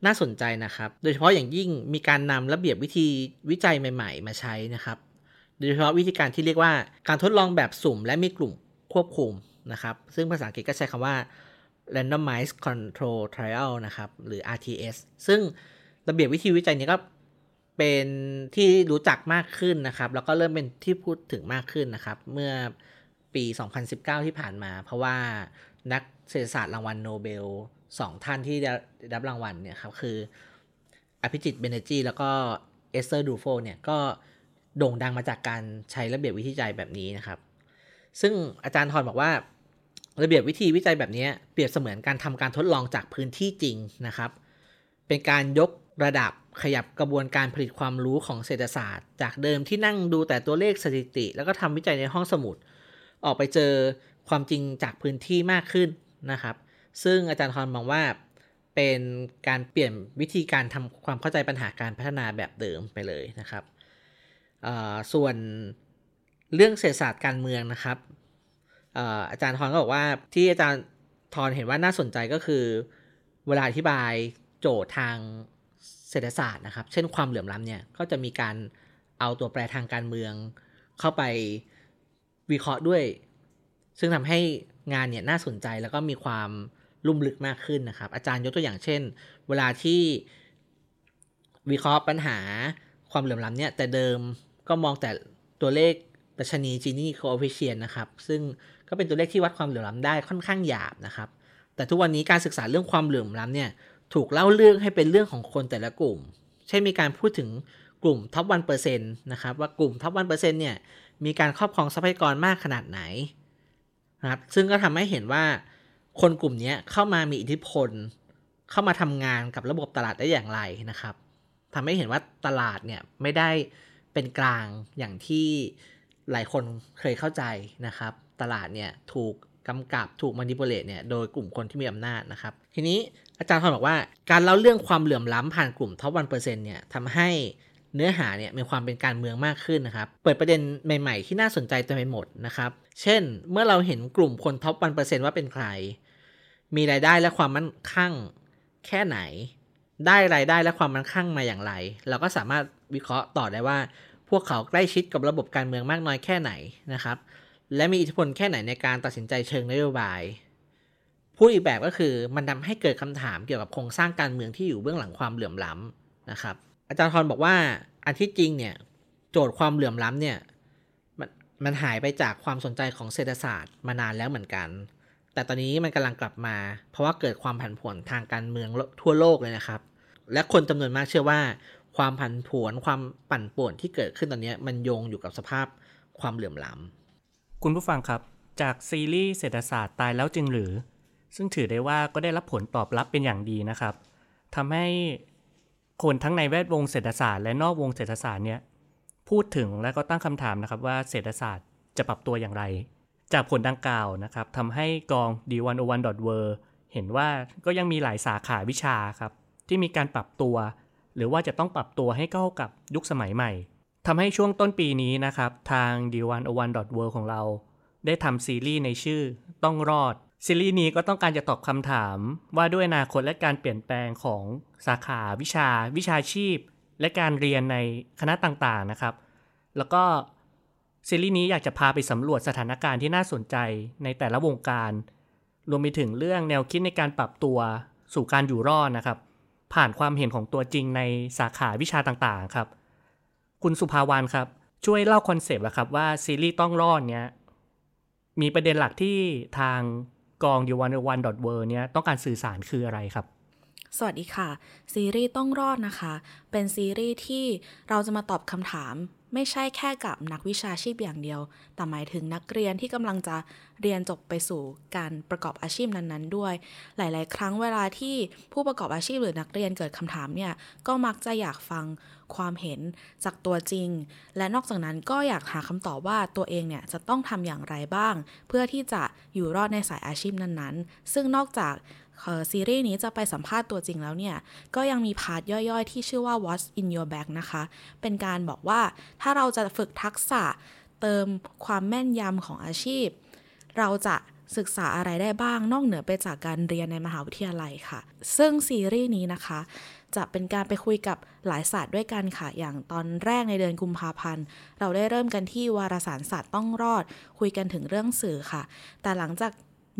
น่าสนใจนะครับ โดยเฉพาะอย่างยิ่งมีการนำระเบียบวิธีวิจัยใหม่ ๆ มาใช้นะครับ โดยเฉพาะวิธีการที่เรียกว่าการทดลองแบบสุ่ม และมีกลุ่มควบคุมนะครับ ซึ่งภาษาอังกฤษก็ใช้คำว่า randomized control trial นะครับ หรือ RTS ซึ่งระเบียบวิธีวิจัยนี้ก็เป็นที่รู้จักมากขึ้นนะครับ แล้วก็เริ่มเป็นที่พูดถึงมากขึ้นนะครับ เมื่อ ปี 2019 ที่ผ่านมา เพราะว่านักเศรษฐศาสตร์รางวัลโนเบลสองท่านที่ได้รับรางวัลเนี่ยครับคืออภิจิตบาเนอร์จีแล้วก็เอสเตอร์ดูโฟลเนี่ยก็โด่งดังมาจากการใช้ระเบียบวิธีวิจัยแบบนี้นะครับ ซึ่งอาจารย์ทอนบอกว่า ระเบียบวิธีวิจัยแบบนี้เปรียบเสมือนการทำการทดลองจากพื้นที่จริงนะครับ เป็นการยกระดับขยับกระบวนการผลิตความรู้ของเศรษฐศาสตร์ จากเดิมที่นั่งดูแต่ตัวเลขสถิติ แล้วก็ทำวิจัยในห้องสมุด ออกไปเจอความจริงจากพื้นที่มากขึ้นนะครับ ซึ่งอาจารย์ทอนมองว่าเป็นการเปลี่ยนวิธีการทำความเข้าใจปัญหาการพัฒนาแบบเดิมไปเลยนะครับส่วนเรื่องเศรษฐศาสตร์การเมืองนะครับอาจารย์ทอนก็บอกว่าที่อาจารย์ทอนเห็นว่าน่าสนใจก็คือ เวลาอธิบายโจทย์ทางเศรษฐศาสตร์นะครับ เช่นความเหลื่อมล้ำเนี่ยก็จะมีการเอาตัวแปรทางการเมืองเข้าไป วิเคราะห์ด้วย ซึ่งทำให้งานเนี่ยน่าสนใจแล้วก็มีความลุ่มลึกมากขึ้นนะครับ อาจารย์ยกตัวอย่างเช่น เวลาที่วิเคราะห์ปัญหาความเหลื่อมล้ำเนี่ยแต่เดิมก็มองแต่ตัวเลขดัชนี Gini coefficient นะครับ ซึ่งก็เป็นตัวเลขที่วัดความเหลื่อมล้ำได้ค่อนข้างหยาบนะครับ แต่ทุกวันนี้การศึกษาเรื่องความเหลื่อมล้ำเนี่ยถูกเล่าเรื่องให้เป็นเรื่องของคนแต่ละกลุ่ม เช่นมีการพูดถึงกลุ่ม top one percent นะครับว่ากลุ่ม top one percent เนี่ย มีการครอบครองทรัพยากรมากขนาดไหนนะครับซึ่งก็ทำให้เห็นว่าคนกลุ่มนี้เข้ามามีอิทธิพล เข้ามาทำงานกับระบบตลาดได้อย่างไรนะครับทำให้เห็นว่าตลาดเนี่ยไม่ได้เป็นกลางอย่างที่หลายคนเคยเข้าใจนะครับ ตลาดเนี่ยถูกกำกับถูก manipulate เนี่ยโดยกลุ่มคนที่มีอำนาจนะครับ ทีนี้อาจารย์ทอนบอกว่าการเล่าเรื่องความเหลื่อมล้ำผ่านกลุ่ม top one percent เนี่ยทำให้ เนื้อหาเนี่ยมีความเป็นการเมืองมากขึ้นนะครับ เปิดประเด็นใหม่ๆ ที่น่าสนใจเต็มไปหมดนะครับ เช่น เมื่อเราเห็นกลุ่มคน top one percent ว่าเป็นใคร มีรายได้และความมั่งคั่งแค่ไหน ได้รายได้และความมั่งคั่งมาอย่างไร เราก็สามารถวิเคราะห์ต่อได้ว่า พวกเขาใกล้ชิดกับระบบการเมืองมากน้อยแค่ไหนนะครับ และมีอิทธิพลแค่ไหนในการตัดสินใจเชิงนโยบายพูดอีกแบบก็คือมันทาให้เกิดคำถามเกี่ยวกับโครงสร้างการเมืองที่อยู่เบื้องหลังความเหลื่อมล้ำนะครับ อาจารย์ทรบอกว่าอันที่จริงเนี่ย โจทย์ความเหลื่อมล้ำเนี่ยมันมันหายไปจากความสนใจของเศรษฐศาสตร์มานานแล้วเหมือนกัน แต่ตอนนี้มันกำลังกลับมา เพราะว่าเกิดความผันผวนทางการเมืองทั่วโลกเลยนะครับ และคนจำนวนมากเชื่อว่า ความผันผวนความปั่นป่วนที่เกิดขึ้นตอนนี้มันโยงอยู่กับสภาพความเหลื่อมล้ำคุณผู้ฟังครับจากซีรีส์เศรษฐศาสตร์ตายแล้วจึงหรือ ซึ่งถือได้ว่าก็ได้รับผลตอบรับเป็นอย่างดีนะครับทำให้ คนทั้งในแวดวงเศรษฐศาสตร์และนอกวงเศรษฐศาสตร์เนี่ยพูดถึงและก็ตั้งคำถามนะครับว่าเศรษฐศาสตร์จะปรับตัวอย่างไร จากผลดังกล่าวนะครับทำให้กอง d101.w เห็นว่าก็ยังมีหลายสาขาวิชาครับที่มีการปรับตัว หรือว่าจะต้องปรับตัวให้เข้ากับยุคสมัยใหม่ทำให้ช่วงต้นปีนี้นะครับ ทาง d101.w ของเรา ได้ทำซีรีส์ในชื่อต้องรอด ซีรีส์นี้ก็ต้องการจะตอบคำถามว่าด้วยอนาคตและการเปลี่ยนแปลงของสาขาวิชา วิชาชีพ และการเรียนในคณะต่างๆนะครับ แล้วก็ซีรีส์นี้อยากจะพาไปสำรวจสถานการณ์ที่น่าสนใจในแต่ละวงการ รวมไปถึงเรื่องแนวคิดในการปรับตัวสู่การอยู่รอดนะครับ ผ่านความเห็นของตัวจริงในสาขาวิชาต่างๆครับ คุณสุภาวรรณครับ ช่วยเล่า concept ครับว่าซีรีส์ต้องรอดเนี้ยมีประเด็นหลักที่ทาง กอง d 1 1 w o r l d เนี่ยต้องการสื่อสารคืออะไรครับ สวัสดีค่ะ ซีรีส์ต้องรอดนะคะ เป็นซีรีส์ที่เราจะมาตอบคำถาม ไม่ใช่แค่กับนักวิชาชีพอย่างเดียว แต่หมายถึงนักเรียนที่กำลังจะเรียนจบไปสู่การประกอบอาชีพนั้นๆ ด้วย หลาย ๆ ครั้งเวลาที่ผู้ประกอบอาชีพหรือนักเรียนเกิดคำถามเนี่ยก็มักจะอยากฟังความเห็นจากตัวจริง และนอกจากนั้นก็อยากหาคำตอบว่าตัวเองเนี่ยจะต้องทำอย่างไรบ้าง เพื่อที่จะอยู่รอดในสายอาชีพนั้นๆ ซึ่งนอกจาก ซีรีส์นี้จะไปสัมภาษณ์ตัวจริงแล้วเนี่ย ก็ยังมีพาร์ทย่อยๆ ที่ชื่อว่า What's in your bag นะคะ เป็นการบอกว่าถ้าเราจะฝึกทักษะเติมความแม่นยำของอาชีพ เราจะศึกษาอะไรได้บ้างนอกเหนือไปจากการเรียนในมหาวิทยาลัยค่ะ ซึ่งซีรีส์นี้นะคะ จะเป็นการไปคุยกับหลายศาสตร์ด้วยกันค่ะ อย่างตอนแรกในเดือนกุมภาพันธ์ เราได้เริ่มกันที่วารสารศาสตร์ต้องรอด คุยกันถึงเรื่องสื่อค่ะ แต่หลังจาก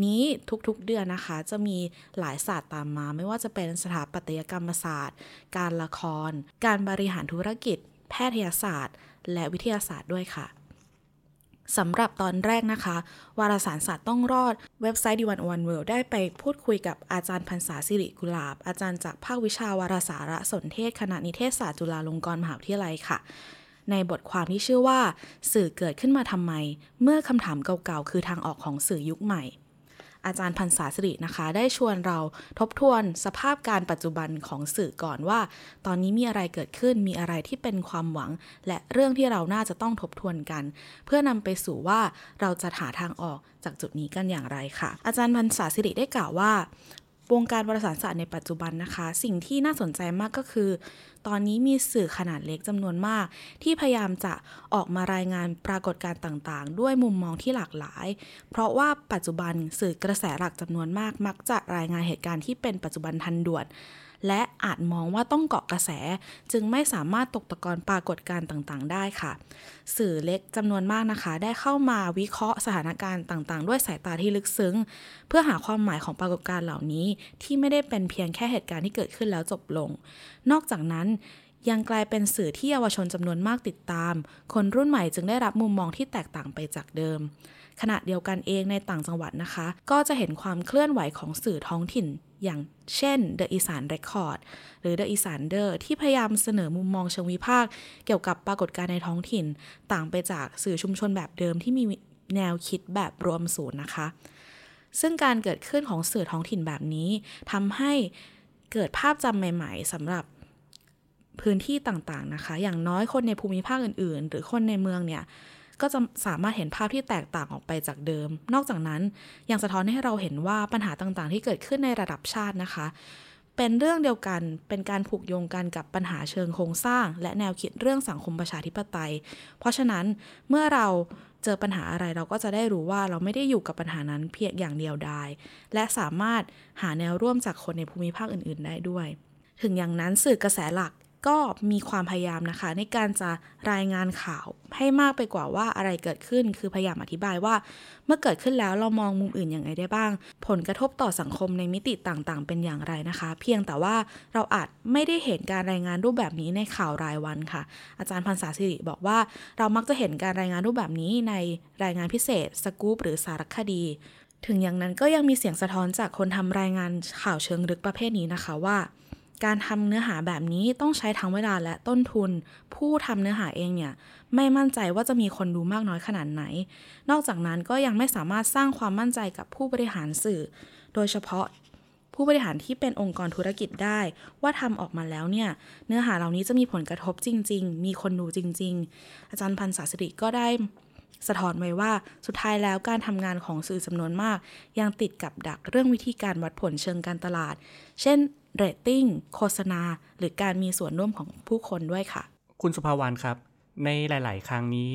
นี้ทุกๆเดือนนะคะ จะมีหลายศาสตร์ตามมา ไม่ว่าจะเป็นสถาปัตยกรรมศาสตร์ การละคร การบริหารธุรกิจ แพทยศาสตร์ และวิทยาศาสตร์ด้วยค่ะสำหรับตอนแรกนะคะ วารสารศาสตร์ต้องรอด เว็บไซต์ดิวันวันเวิลด์ได้ไปพูดคุยกับอาจารย์พันษาสิริกุลาบ อาจารย์จากภาควิชาวารสารสนเทศคณะนิเทศศาสตร์จุฬาลงกรณ์มหาวิทยาลัยค่ะ ในบทความที่ชื่อว่า สื่อเกิดขึ้นมาทำไม เมื่อคำถามเก่าๆ คือทางออกของสื่อยุคใหม่ อาจารย์พันศาสิรินะคะ ได้ชวนเราทบทวนสภาพการปัจจุบันของสื่อก่อนว่า ตอนนี้มีอะไรเกิดขึ้นมีอะไรที่เป็นความหวัง และเรื่องที่เราน่าจะต้องทบทวนกัน เพื่อนำไปสู่ว่าเราจะหาทางออกจากจุดนี้กันอย่างไรค่ะ อาจารย์พันศาสิริได้กล่าวว่าวงการวารสารศาสตร์ในปัจจุบันนะคะ สิ่งที่น่าสนใจมากก็คือ ตอนนี้มีสื่อขนาดเล็กจำนวนมาก ที่พยายามจะออกมารายงานปรากฏการณ์ต่างๆ ด้วยมุมมองที่หลากหลาย เพราะว่าปัจจุบันสื่อกระแสหลักจำนวนมาก มักจะรายงานเหตุการณ์ที่เป็นปัจจุบันทันด่วน และอาจมองว่าต้องเกาะกระแส จึงไม่สามารถตกตะกอนปรากฏการณ์ต่างๆ ได้ค่ะ สื่อเล็กจำนวนมากนะคะ ได้เข้ามาวิเคราะห์สถานการณ์ต่างๆ ด้วยสายตาที่ลึกซึ้ง เพื่อหาความหมายของปรากฏการณ์เหล่านี้ ที่ไม่ได้เป็นเพียงแค่เหตุการณ์ที่เกิดขึ้นแล้วจบลง นอกจากนั้นยังกลายเป็นสื่อที่เยาวชนจำนวนมากติดตาม คนรุ่นใหม่จึงได้รับมุมมองที่แตกต่างไปจากเดิม ขณะเดียวกันเองในต่างจังหวัดนะคะ ก็จะเห็นความเคลื่อนไหวของสื่อท้องถิ่น อย่างเช่น The อีสาน Record หรือ The อีสานเดอร์ที่พยายามเสนอมุมมองเชิงวิพากษ์เกี่ยวกับปรากฏการณ์ในท้องถิ่น ต่างไปจากสื่อชุมชนแบบเดิมที่มีแนวคิดแบบรวมศูนย์นะคะ ซึ่งการเกิดขึ้นของสื่อท้องถิ่นแบบนี้ทำให้เกิดภาพจำใหม่ ๆสำหรับพื้นที่ต่างๆนะคะ อย่างน้อยคนในภูมิภาคอื่น ๆ หรือคนในเมืองเนี่ย ก็จะสามารถเห็นภาพที่แตกต่างออกไปจากเดิม นอกจากนั้นยังสะท้อนให้เราเห็นว่าปัญหาต่างๆ ที่เกิดขึ้นในระดับชาตินะคะ เป็นเรื่องเดียวกันเป็นการผูกโยงกันกับปัญหาเชิงโครงสร้าง และแนวคิดเรื่องสังคมประชาธิปไตย เพราะฉะนั้นเมื่อเราเจอปัญหาอะไรเราก็จะได้รู้ว่าเราไม่ได้อยู่กับปัญหานั้นเพียงอย่างเดียวดายและสามารถหาแนวร่วมจากคนในภูมิภาคอื่น ๆ ได้ด้วย ถึงอย่างนั้นสื่อกระแสหลัก ก็มีความพยายามนะคะ ในการจะรายงานข่าวให้มากไปกว่าว่าอะไรเกิดขึ้น คือพยายามอธิบายว่า เมื่อเกิดขึ้นแล้วเรามองมุมอื่นอย่างไรได้บ้าง ผลกระทบต่อสังคมในมิติต่างๆ เป็นอย่างไรนะคะ เพียงแต่ว่าเราอาจไม่ได้เห็นการรายงานรูปแบบนี้ในข่าวรายวันค่ะ อาจารย์พันศาสิริบอกว่า เรามักจะเห็นการรายงานรูปแบบนี้ในรายงานพิเศษ สกู๊ปหรือสารคดีถึงอย่างนั้นก็ยังมีเสียงสะท้อนจากคนทำรายงานข่าวเชิงลึกประเภทนี้นะคะว่า การทำเนื้อหาแบบนี้ต้องใช้ทั้งเวลาและต้นทุน ผู้ทำเนื้อหาเองเนี่ยไม่มั่นใจว่าจะมีคนดูมากน้อยขนาดไหน นอกจากนั้นก็ยังไม่สามารถสร้างความมั่นใจกับผู้บริหารสื่อ โดยเฉพาะผู้บริหารที่เป็นองค์กรธุรกิจได้ว่าทำออกมาแล้วเนี่ย เนื้อหาเหล่านี้จะมีผลกระทบจริง ๆ มีคนดูจริง ๆ อาจารย์พันศาสิริก็ได้สะท้อนไว้ว่าสุดท้ายแล้วการทำงานของสื่อจำนวนมาก ยังติดกับดักเรื่องวิธีการวัดผลเชิงการตลาด เช่น เรตติ้ง โฆษณา หรือการมีส่วนร่วมของผู้คนด้วยค่ะ คุณสุภาวรรณครับ ในหลาย ๆ ครั้งนี้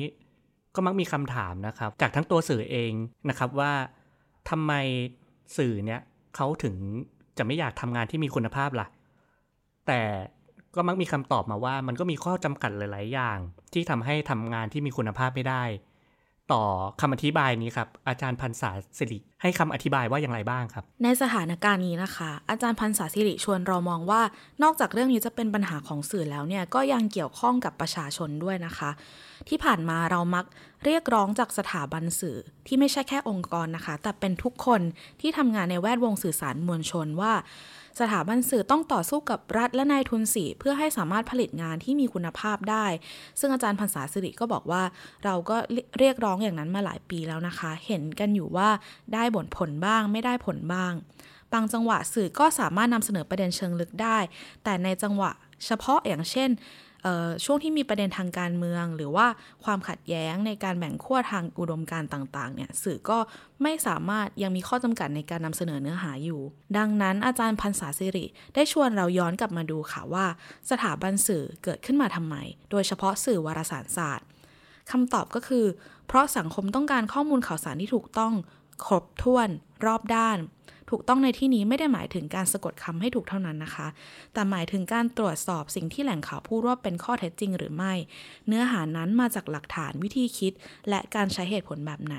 ก็มักมีคำถามนะครับ จากทั้งตัวสื่อเองนะครับว่าทำไมสื่อเนี่ยเขาถึงจะไม่อยากทำงานที่มีคุณภาพล่ะ แต่ก็มักมีคำตอบมาว่า มันก็มีข้อจำกัดหลาย ๆ อย่าง ที่ทำให้ทำงานที่มีคุณภาพไม่ได้ ต่อคำอธิบายนี้ครับ อาจารย์พันศาสิริให้คำอธิบายว่าอย่างไรบ้างครับ ในสถานการณ์นี้นะคะ อาจารย์พันศาสิริชวนเรามองว่า นอกจากเรื่องนี้จะเป็นปัญหาของสื่อแล้วเนี่ยก็ยังเกี่ยวข้องกับประชาชนด้วยนะคะ ที่ผ่านมาเรามักเรียกร้องจากสถาบันสื่อที่ไม่ใช่แค่องค์กรนะคะ แต่เป็นทุกคนที่ทำงานในแวดวงสื่อสารมวลชนว่า สถาบันสื่อต้องต่อสู้กับรัฐและนายทุนสื่อเพื่อให้สามารถผลิตงานที่มีคุณภาพได้ ซึ่งอาจารย์พันศาสิริก็บอกว่า เราก็เรียกร้องอย่างนั้นมาหลายปีแล้วนะคะ เห็นกันอยู่ว่าได้ผลผลบ้าง ไม่ได้ผลบ้าง บางจังหวะสื่อก็สามารถนำเสนอประเด็นเชิงลึกได้ แต่ในจังหวะเฉพาะอย่างเช่นช่วงที่มีประเด็นทางการเมือง หรือว่าความขัดแย้งในการแบ่งขั้วทางอุดมการต่างๆเนี่ยสื่อก็ไม่สามารถยังมีข้อจำกัดในการนำเสนอเนื้อหาอยู่ ดังนั้นอาจารย์พันศาสิริ ได้ชวนเราย้อนกลับมาดูค่ะว่า สถาบันสื่อเกิดขึ้นมาทำไม โดยเฉพาะสื่อวารสารศาสตร์คำตอบก็คือ เพราะสังคมต้องการข้อมูลข่าวสารที่ถูกต้อง ครบถ้วนรอบด้าน ถูกต้องในที่นี้ไม่ได้หมายถึงการสะกดคำให้ถูกเท่านั้นนะคะ แต่หมายถึงการตรวจสอบสิ่งที่แหล่งข่าวพูดว่าเป็นข้อเท็จจริงหรือไม่ เนื้อหานั้นมาจากหลักฐานวิธีคิด และการใช้เหตุผลแบบไหน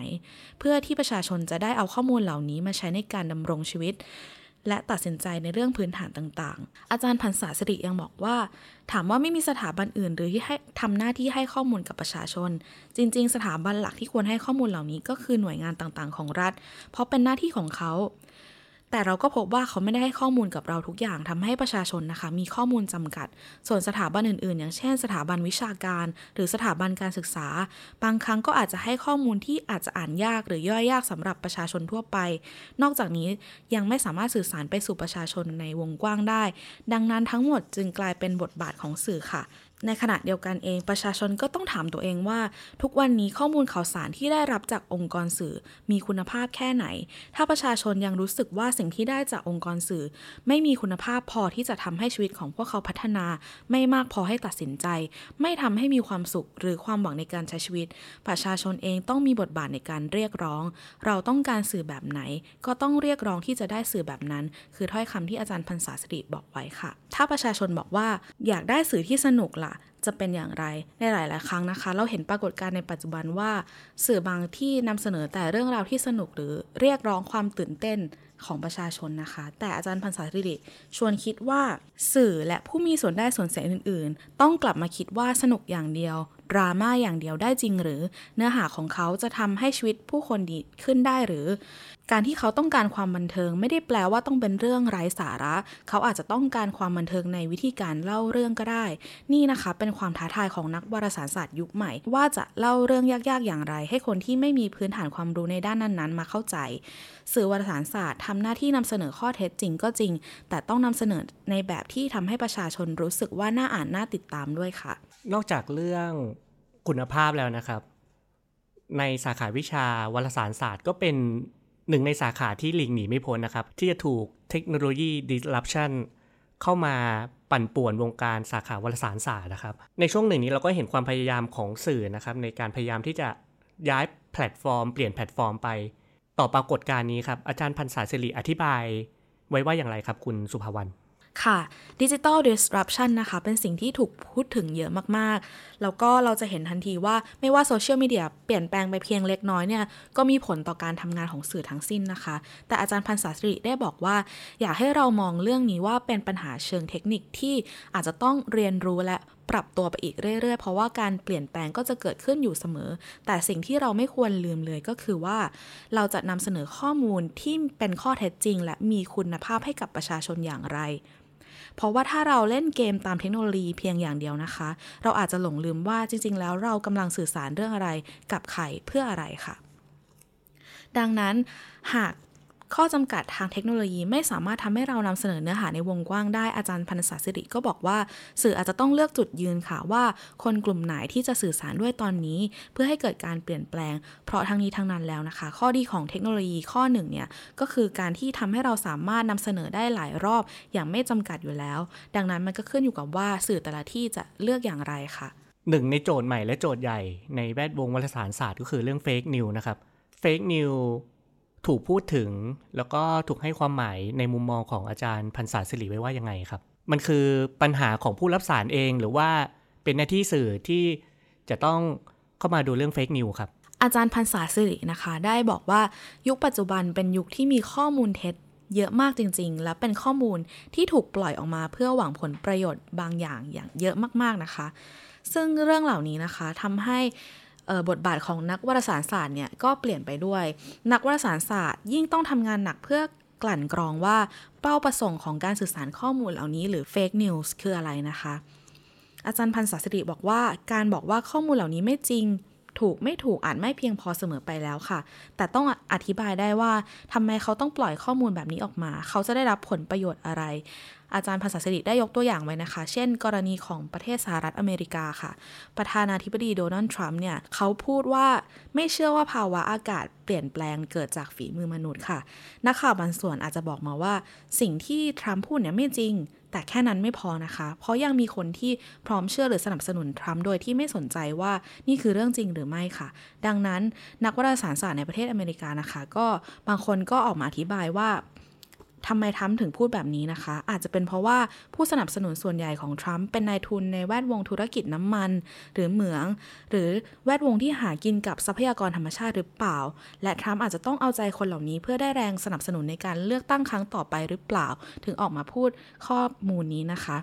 เพื่อที่ประชาชนจะได้เอาข้อมูลเหล่านี้มาใช้ในการดำรงชีวิต และตัดสินใจในเรื่องพื้นฐานต่างๆ อาจารย์พันศาสิริยังบอกว่า ถามว่าไม่มีสถาบันอื่น หรือที่ให้ทำหน้าที่ให้ข้อมูลกับประชาชน จริง ๆ สถาบันหลักที่ควรให้ข้อมูลเหล่านี้ก็คือหน่วยงานต่างๆ ของรัฐ เพราะเป็นหน้าที่ของเขา แต่เราก็พบว่าเขาไม่ได้ให้ข้อมูลกับเราทุกอย่างทำให้ประชาชนนะคะ มีข้อมูลจำกัด ส่วนสถาบันอื่นๆ อย่างเช่น สถาบันวิชาการ หรือสถาบันการศึกษา บางครั้งก็อาจจะให้ข้อมูลที่อาจจะอ่านยากหรือย่อยยากสำหรับประชาชนทั่วไป นอกจากนี้ยังไม่สามารถสื่อสารไปสู่ประชาชนในวงกว้างได้ ดังนั้นทั้งหมดจึงกลายเป็นบทบาทของสื่อค่ะ ในขณะเดียวกันเอง ประชาชนก็ต้องถามตัวเองว่า ทุกวันนี้ข้อมูลข่าวสารที่ได้รับจากองค์กรสื่อมีคุณภาพแค่ไหน ถ้าประชาชนยังรู้สึกว่าสิ่งที่ได้จากองค์กรสื่อ ไม่มีคุณภาพพอที่จะทำให้ชีวิตของพวกเขาพัฒนา ไม่มากพอให้ตัดสินใจ ไม่ทำให้มีความสุขหรือความหวังในการใช้ชีวิต ประชาชนเองต้องมีบทบาทในการเรียกร้อง เราต้องการสื่อแบบไหน ก็ต้องเรียกร้องที่จะได้สื่อแบบนั้น คือถ้อยคำที่อาจารย์พันศาสิริบอกไว้ค่ะ ถ้าประชาชนบอกว่าอยากได้สื่อที่สนุกล่ะจะเป็นอย่างไรในหลาย ๆ ครั้งนะคะ เราเห็นปรากฏการณ์ในปัจจุบันว่าสื่อบางที่นำเสนอแต่เรื่องราวที่สนุกหรือเรียกร้องความตื่นเต้นของประชาชนนะคะ แต่อาจารย์พันศาสิริชวนคิดว่า สื่อและผู้มีส่วนได้ส่วนเสียอื่น ๆ ต้องกลับมาคิดว่าสนุกอย่างเดียว ดราม่าอย่างเดียวได้จริงหรือ เนื้อหาของเขาจะทำให้ชีวิตผู้คนดีขึ้นได้หรือ การที่เขาต้องการความบันเทิงไม่ได้แปลว่าต้องเป็นเรื่องไร้สาระ เขาอาจจะต้องการความบันเทิงในวิธีการเล่าเรื่องก็ได้ นี่นะคะเป็นความท้าทายของนักวารสารศาสตร์ยุคใหม่ ว่าจะเล่าเรื่องยากๆอย่างไร ให้คนที่ไม่มีพื้นฐานความรู้ในด้านนั้นๆ มาเข้าใจ สื่อวารสารศาสตร์ทำหน้าที่นำเสนอข้อเท็จจริงก็จริง แต่ต้องนำเสนอในแบบที่ทำให้ประชาชนรู้สึกว่าน่าอ่านน่าติดตามด้วยค่ะ นอกจากเรื่องคุณภาพแล้วนะครับ ในสาขาวิชาวารสารศาสตร์ก็เป็นหนึ่งในสาขาที่หลีกหนีไม่พ้นนะครับ ที่จะถูกเทคโนโลยี disruption เข้ามาปั่นป่วนวงการสาขาวารสารศาสตร์นะครับ ในช่วงหนึ่งนี้เราก็เห็นความพยายามของสื่อนะครับ ในการพยายามที่จะย้ายแพลตฟอร์ม เปลี่ยนแพลตฟอร์มไป ต่อปรากฏการณ์นี้ครับอาจารย์พรรษาสิริอธิบาย ไว้ว่าอย่างไรครับคุณสุภาวรรณ ค่ะ digital disruption นะคะ เป็นสิ่งที่ถูกพูดถึงเยอะมากๆ แล้วก็เราจะเห็นทันทีว่าไม่ว่าโซเชียลมีเดียเปลี่ยนแปลงไปเพียงเล็กน้อยเนี่ย ก็มีผลต่อการทำงานของสื่อทั้งสิ้นนะคะ แต่อาจารย์พรรษาสิริได้บอกว่า อยากให้เรามองเรื่องนี้ว่าเป็นปัญหาเชิงเทคนิคที่อาจจะต้องเรียนรู้และปรับตัวไปอีกเรื่อยๆ เพราะว่าการเปลี่ยนแปลงก็จะเกิดขึ้นอยู่เสมอ แต่สิ่งที่เราไม่ควรลืมเลยก็คือว่า เราจะนำเสนอข้อมูลที่เป็นข้อเท็จจริง และมีคุณภาพให้กับประชาชนอย่างไร เพราะว่าถ้าเราเล่นเกมตามเทคโนโลยีเพียงอย่างเดียวนะคะ เราอาจจะหลงลืมว่าจริง ๆ แล้วเรากำลังสื่อสารเรื่องอะไรกับใครเพื่ออะไรค่ะ ดังนั้นหาก ข้อจำกัดทางเทคโนโลยีไม่สามารถทำให้เรานำเสนอเนื้อหาในวงกว้างได้อาจารย์พันศาสิริก็บอกว่า สื่ออาจจะต้องเลือกจุดยืนค่ะว่า คนกลุ่มไหนที่จะสื่อสารด้วยตอนนี้ เพื่อให้เกิดการเปลี่ยนแปลง เพราะทั้งนี้ทั้งนั้นแล้วนะคะ ข้อดีของเทคโนโลยีข้อหนึ่งเนี่ยก็คือการที่ทำให้เราสามารถนำเสนอได้หลายรอบอย่างไม่จำกัดอยู่แล้ว ดังนั้นมันก็ขึ้นอยู่กับว่าสื่อแต่ละที่จะเลือกอย่างไรค่ะหนึ่งในโจทย์ใหม่และโจทย์ใหญ่ในแวดวงวารสารศาสตร์ก็คือเรื่องเฟกนิวนะครับเฟกนิว ถูกพูดถึง แล้วก็ถูกให้ความหมายในมุมมองของอาจารย์พันศาสิริไว้ว่ายังไงครับ มันคือปัญหาของผู้รับสารเองหรือว่าเป็นหน้าที่สื่อที่จะต้องเข้ามาดูเรื่องเฟกนิวครับอาจารย์พันศาสิรินะคะ ได้บอกว่ายุคปัจจุบันเป็นยุคที่มีข้อมูลเท็จ เยอะมากจริง ๆ และเป็นข้อมูลที่ถูกปล่อยออกมาเพื่อหวังผลประโยชน์บางอย่างอย่างเยอะมากๆนะคะ ซึ่งเรื่องเหล่านี้นะคะทำให้ บทบาทของนักวารสารศาสตร์เนี่ยก็เปลี่ยนไปด้วย นักวารสารศาสตร์ยิ่งต้องทำงานหนักเพื่อกลั่นกรองว่าเป้าประสงค์ของการสื่อสารข้อมูลเหล่านี้หรือ fake news คืออะไรนะคะ อาจารย์พันศาสิริบอกว่าการบอกว่าข้อมูลเหล่านี้ไม่จริง ถูกไม่ถูกอาจไม่เพียงพอเสมอไปแล้วค่ะ แต่ต้องอธิบายได้ว่าทำไมเขาต้องปล่อยข้อมูลแบบนี้ออกมา เขาจะได้รับผลประโยชน์อะไร อาจารย์ภาษาสิริได้ยกตัวอย่างไว้นะคะ เช่น กรณีของประเทศสหรัฐอเมริกาค่ะ ประธานาธิบดีโดนัลด์ทรัมป์เนี่ยเขาพูดว่าไม่เชื่อว่าภาวะอากาศเปลี่ยนแปลงเกิดจากฝีมือมนุษย์ค่ะ นักข่าวบางส่วนอาจจะบอกมาว่า สิ่งที่ทรัมป์พูดเนี่ยไม่จริงแต่แค่นั้นไม่พอนะคะ เพราะยังมีคนที่พร้อมเชื่อหรือสนับสนุนทรัมป์โดยที่ไม่สนใจว่านี่คือเรื่องจริงหรือไม่ค่ะ ดังนั้นนักวารสาศาสตร์ในประเทศอเมริกานะคะ ก็บางคนก็ออกมาอธิบายว่า ทำไมทรัมป์ถึงพูดแบบนี้นะคะ อาจจะเป็นเพราะว่าผู้สนับสนุนส่วนใหญ่ของทรัมป์เป็นนายทุนในแวดวงธุรกิจน้ำมัน หรือเหมือง หรือแวดวงที่หากินกับทรัพยากรธรรมชาติหรือเปล่า และทรัมป์อาจจะต้องเอาใจคนเหล่านี้เพื่อได้แรงสนับสนุนในการเลือกตั้งครั้งต่อไปหรือเปล่า ถึงออกมาพูดข้อมูลนี้นะคะ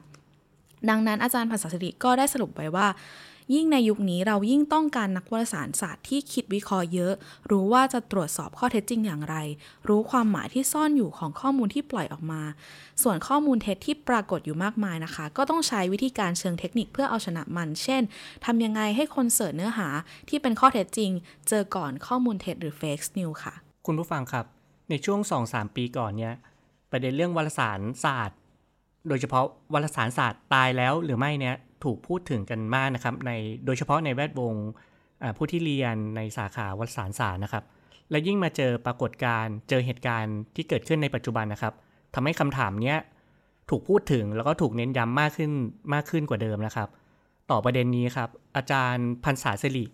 ดังนั้นอาจารย์ภาษาสิริก็ได้สรุปไว้ว่า ยิ่งในยุคนี้เรายิ่งต้องการนักวารสารศาสตร์ที่คิดวิเคราะห์เยอะ รู้ว่าจะตรวจสอบข้อเท็จจริงอย่างไร รู้ความหมายที่ซ่อนอยู่ของข้อมูลที่ปล่อยออกมา ส่วนข้อมูลเท็จที่ปรากฏอยู่มากมายนะคะ ก็ต้องใช้วิธีการเชิงเทคนิคเพื่อเอาชนะมัน เช่นทำยังไงให้คนเสิร์ชเนื้อหาที่เป็นข้อเท็จจริง เจอก่อนข้อมูลเท็จหรือ fake news ค่ะ คุณผู้ฟังครับ ในช่วง 2-3 ปีก่อนเนี่ยประเด็นเรื่องวารสารศาสตร์ โดยเฉพาะวารสารศาสตร์ตายแล้วหรือไม่เนี่ย ถูกพูดถึงกันมากนะครับในโดยเฉพาะในแวดวงผู้ที่เรียนในสาขาวารสารศาสตร์นะครับ และยิ่งมาเจอปรากฏการณ์เจอเหตุการณ์ที่เกิดขึ้นในปัจจุบันนะครับทำให้คำถามเนี้ยถูกพูดถึงแล้วก็ถูกเน้นย้ำมากขึ้นมากขึ้นกว่าเดิมนะครับ ต่อประเด็นนี้ครับ อาจารย์พันศาสิริ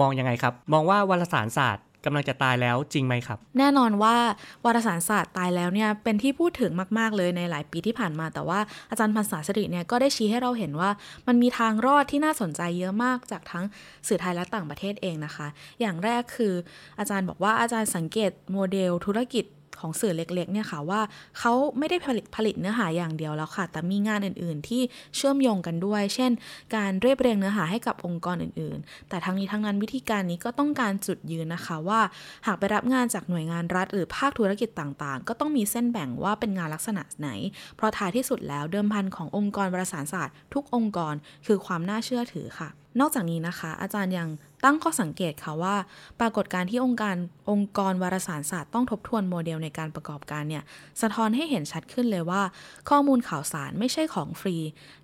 มองยังไงครับ มองว่าวารสารศาสตร์ กำลังจะตายแล้วจริงไหมครับ แน่นอนว่าวารสารศาสตร์ตายแล้วเนี่ยเป็นที่พูดถึงมากๆเลยในหลายปีที่ผ่านมา แต่ว่าอาจารย์พันศาสิริเนี่ยก็ได้ชี้ให้เราเห็นว่า มันมีทางรอดที่น่าสนใจเยอะมากจากทั้งสื่อไทยและต่างประเทศเองนะคะ อย่างแรกคืออาจารย์บอกว่าอาจารย์สังเกตโมเดลธุรกิจ ของสื่อเล็กๆเนี่ยค่ะว่าเขาไม่ได้ผลิตผลิตเนื้อหาอย่างเดียวแล้วค่ะ แต่มีงานอื่นๆ ที่เชื่อมโยงกันด้วย เช่น การเรียบเรียงเนื้อหาให้กับองค์กรอื่นๆ แต่ทั้งนี้ทั้งนั้นวิธีการนี้ก็ต้องการจุดยืนนะคะว่า หากไปรับงานจากหน่วยงานรัฐ หรือภาคธุรกิจต่างๆ ก็ต้องมีเส้นแบ่งว่าเป็นงานลักษณะไหน เพราะท้ายที่สุดแล้วเดิมพันขององค์กรบริสารศาสตร์ ทุกองค์กรคือความน่าเชื่อถือค่ะนอกจากนี้นะคะ อาจารย์ยัง ตั้งข้อสังเกตค่ะว่า ปรากฏการที่องค์การองค์กรวารสารศาสตร์ต้องทบทวนโมเดลในการประกอบการเนี่ย สะท้อนให้เห็นชัดขึ้นเลยว่า ข้อมูลข่าวสารไม่ใช่ของฟรี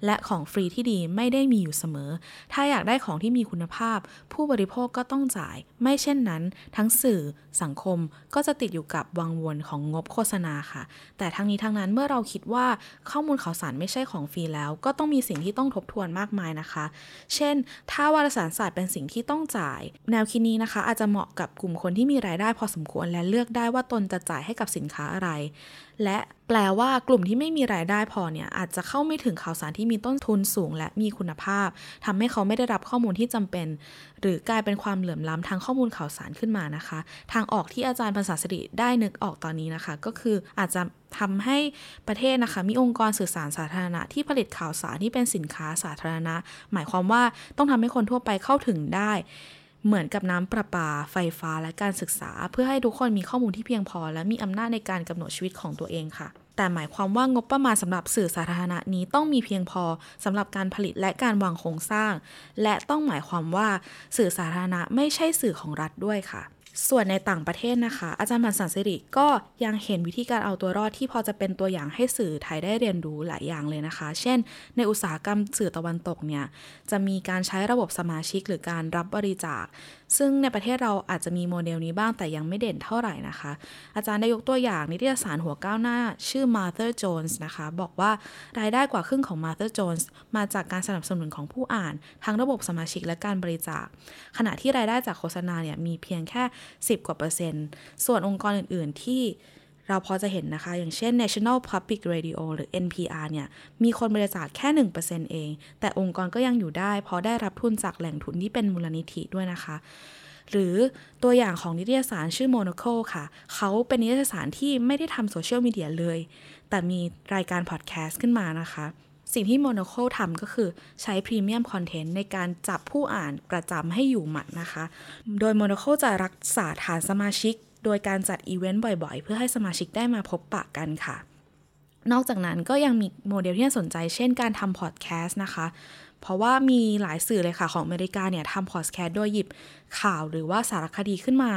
และของฟรีที่ดีไม่ได้มีอยู่เสมอ ถ้าอยากได้ของที่มีคุณภาพ ผู้บริโภคก็ต้องจ่าย ไม่เช่นนั้น ทั้งสื่อสังคมก็จะติดอยู่กับวังวนของงบโฆษณาค่ะ แต่ทั้งนี้ทั้งนั้นเมื่อเราคิดว่าข้อมูลข่าวสารไม่ใช่ของฟรีแล้ว ก็ต้องมีสิ่งที่ต้องทบทวนมากมายนะคะ เช่น ถ้าวารสารศาสตร์เป็นสิ่งที่ต้องจ่าย แนวคิดนี้นะคะ อาจจะเหมาะกับกลุ่มคนที่มีรายได้พอสมควรและเลือกได้ว่าตนจะจ่ายให้กับสินค้าอะไร และแปลว่ากลุ่มที่ไม่มีรายได้พอเนี่ยอาจจะเข้าไม่ถึงข่าวสารที่มีต้นทุนสูง และมีคุณภาพทำให้เขาไม่ได้รับข้อมูลที่จำเป็น หรือกลายเป็นความเหลื่อมล้ำทางข้อมูลข่าวสารขึ้นมานะคะ ทางออกที่อาจารย์ภาษาสิริได้นึกออกตอนนี้นะคะ ก็คืออาจจะทำให้ประเทศนะคะ มีองค์กรสื่อสารสาธารณะที่ผลิตข่าวสารที่เป็นสินค้าสาธารณะ หมายความว่าต้องทำให้คนทั่วไปเข้าถึงได้ เหมือนกับน้ำประปา ไฟฟ้าและการศึกษา เพื่อให้ทุกคนมีข้อมูลที่เพียงพอ และมีอำนาจในการกำหนดชีวิตของตัวเองค่ะ แต่หมายความว่างบประมาณสำหรับสื่อสาธารณะนี้ต้องมีเพียงพอสำหรับการผลิตและการวางโครงสร้าง และต้องหมายความว่าสื่อสาธารณะไม่ใช่สื่อของรัฐด้วยค่ะส่วนในต่างประเทศนะคะ อาจารย์มันสันสิริก็ยังเห็นวิธีการเอาตัวรอดที่พอจะเป็นตัวอย่างให้สื่อไทยได้เรียนรู้หลายอย่างเลยนะคะ เช่น ในอุตสาหกรรมสื่อตะวันตกเนี่ยจะมีการใช้ระบบสมาชิกหรือการรับบริจาค ซึ่งในประเทศเราอาจจะมีโมเดลนี้บ้างแต่ยังไม่เด่นเท่าไหร่นะคะ อาจารย์ได้ยกตัวอย่างนิตยสารหัวก้าวหน้า ชื่อ Martha Jones นะคะ บอกว่ารายได้กว่าครึ่งของ Martha Jones มาจากการสนับสนุนของผู้อ่าน ทั้งระบบสมาชิกและการบริจาค ขณะที่รายได้จากโฆษณาเนี่ยมีเพียงแค่10 กว่าเปอร์เซ็นต์ ส่วนองค์กรอื่น ๆ ที่เราพอจะเห็นนะคะ อย่างเช่น National Public Radio หรือ NPR เนี่ย มีคนบริจาคแค่ 1%เอง แต่องค์กรก็ยังอยู่ได้ เพราะได้รับทุนจากแหล่งทุนที่เป็นมูลนิธิด้วยนะคะ หรือตัวอย่างของนิตยสารชื่อ Monocle ค่ะ เขาเป็นนิตยสารที่ไม่ได้ทำโซเชียลมีเดียเลย แต่มีรายการพอดแคสต์ขึ้นมานะคะ สิ่งที่ Monocle ทำก็คือใช้ premium content ในการจับผู้อ่านประจำให้อยู่หมัดนะคะ โดย Monocle จะรักษาฐานสมาชิก โดยการจัดอีเวนต์บ่อยๆ เพื่อให้สมาชิกได้มาพบปะกันค่ะนอกจากนั้นก็ยังมีโมเดลที่น่าสนใจเช่นการทำพอดแคสต์นะคะ เพราะว่ามีหลายสื่อเลยค่ะของอเมริกาเนี่ยทำพอดแคสต์โดยหยิบข่าวหรือว่าสารคดีขึ้นมา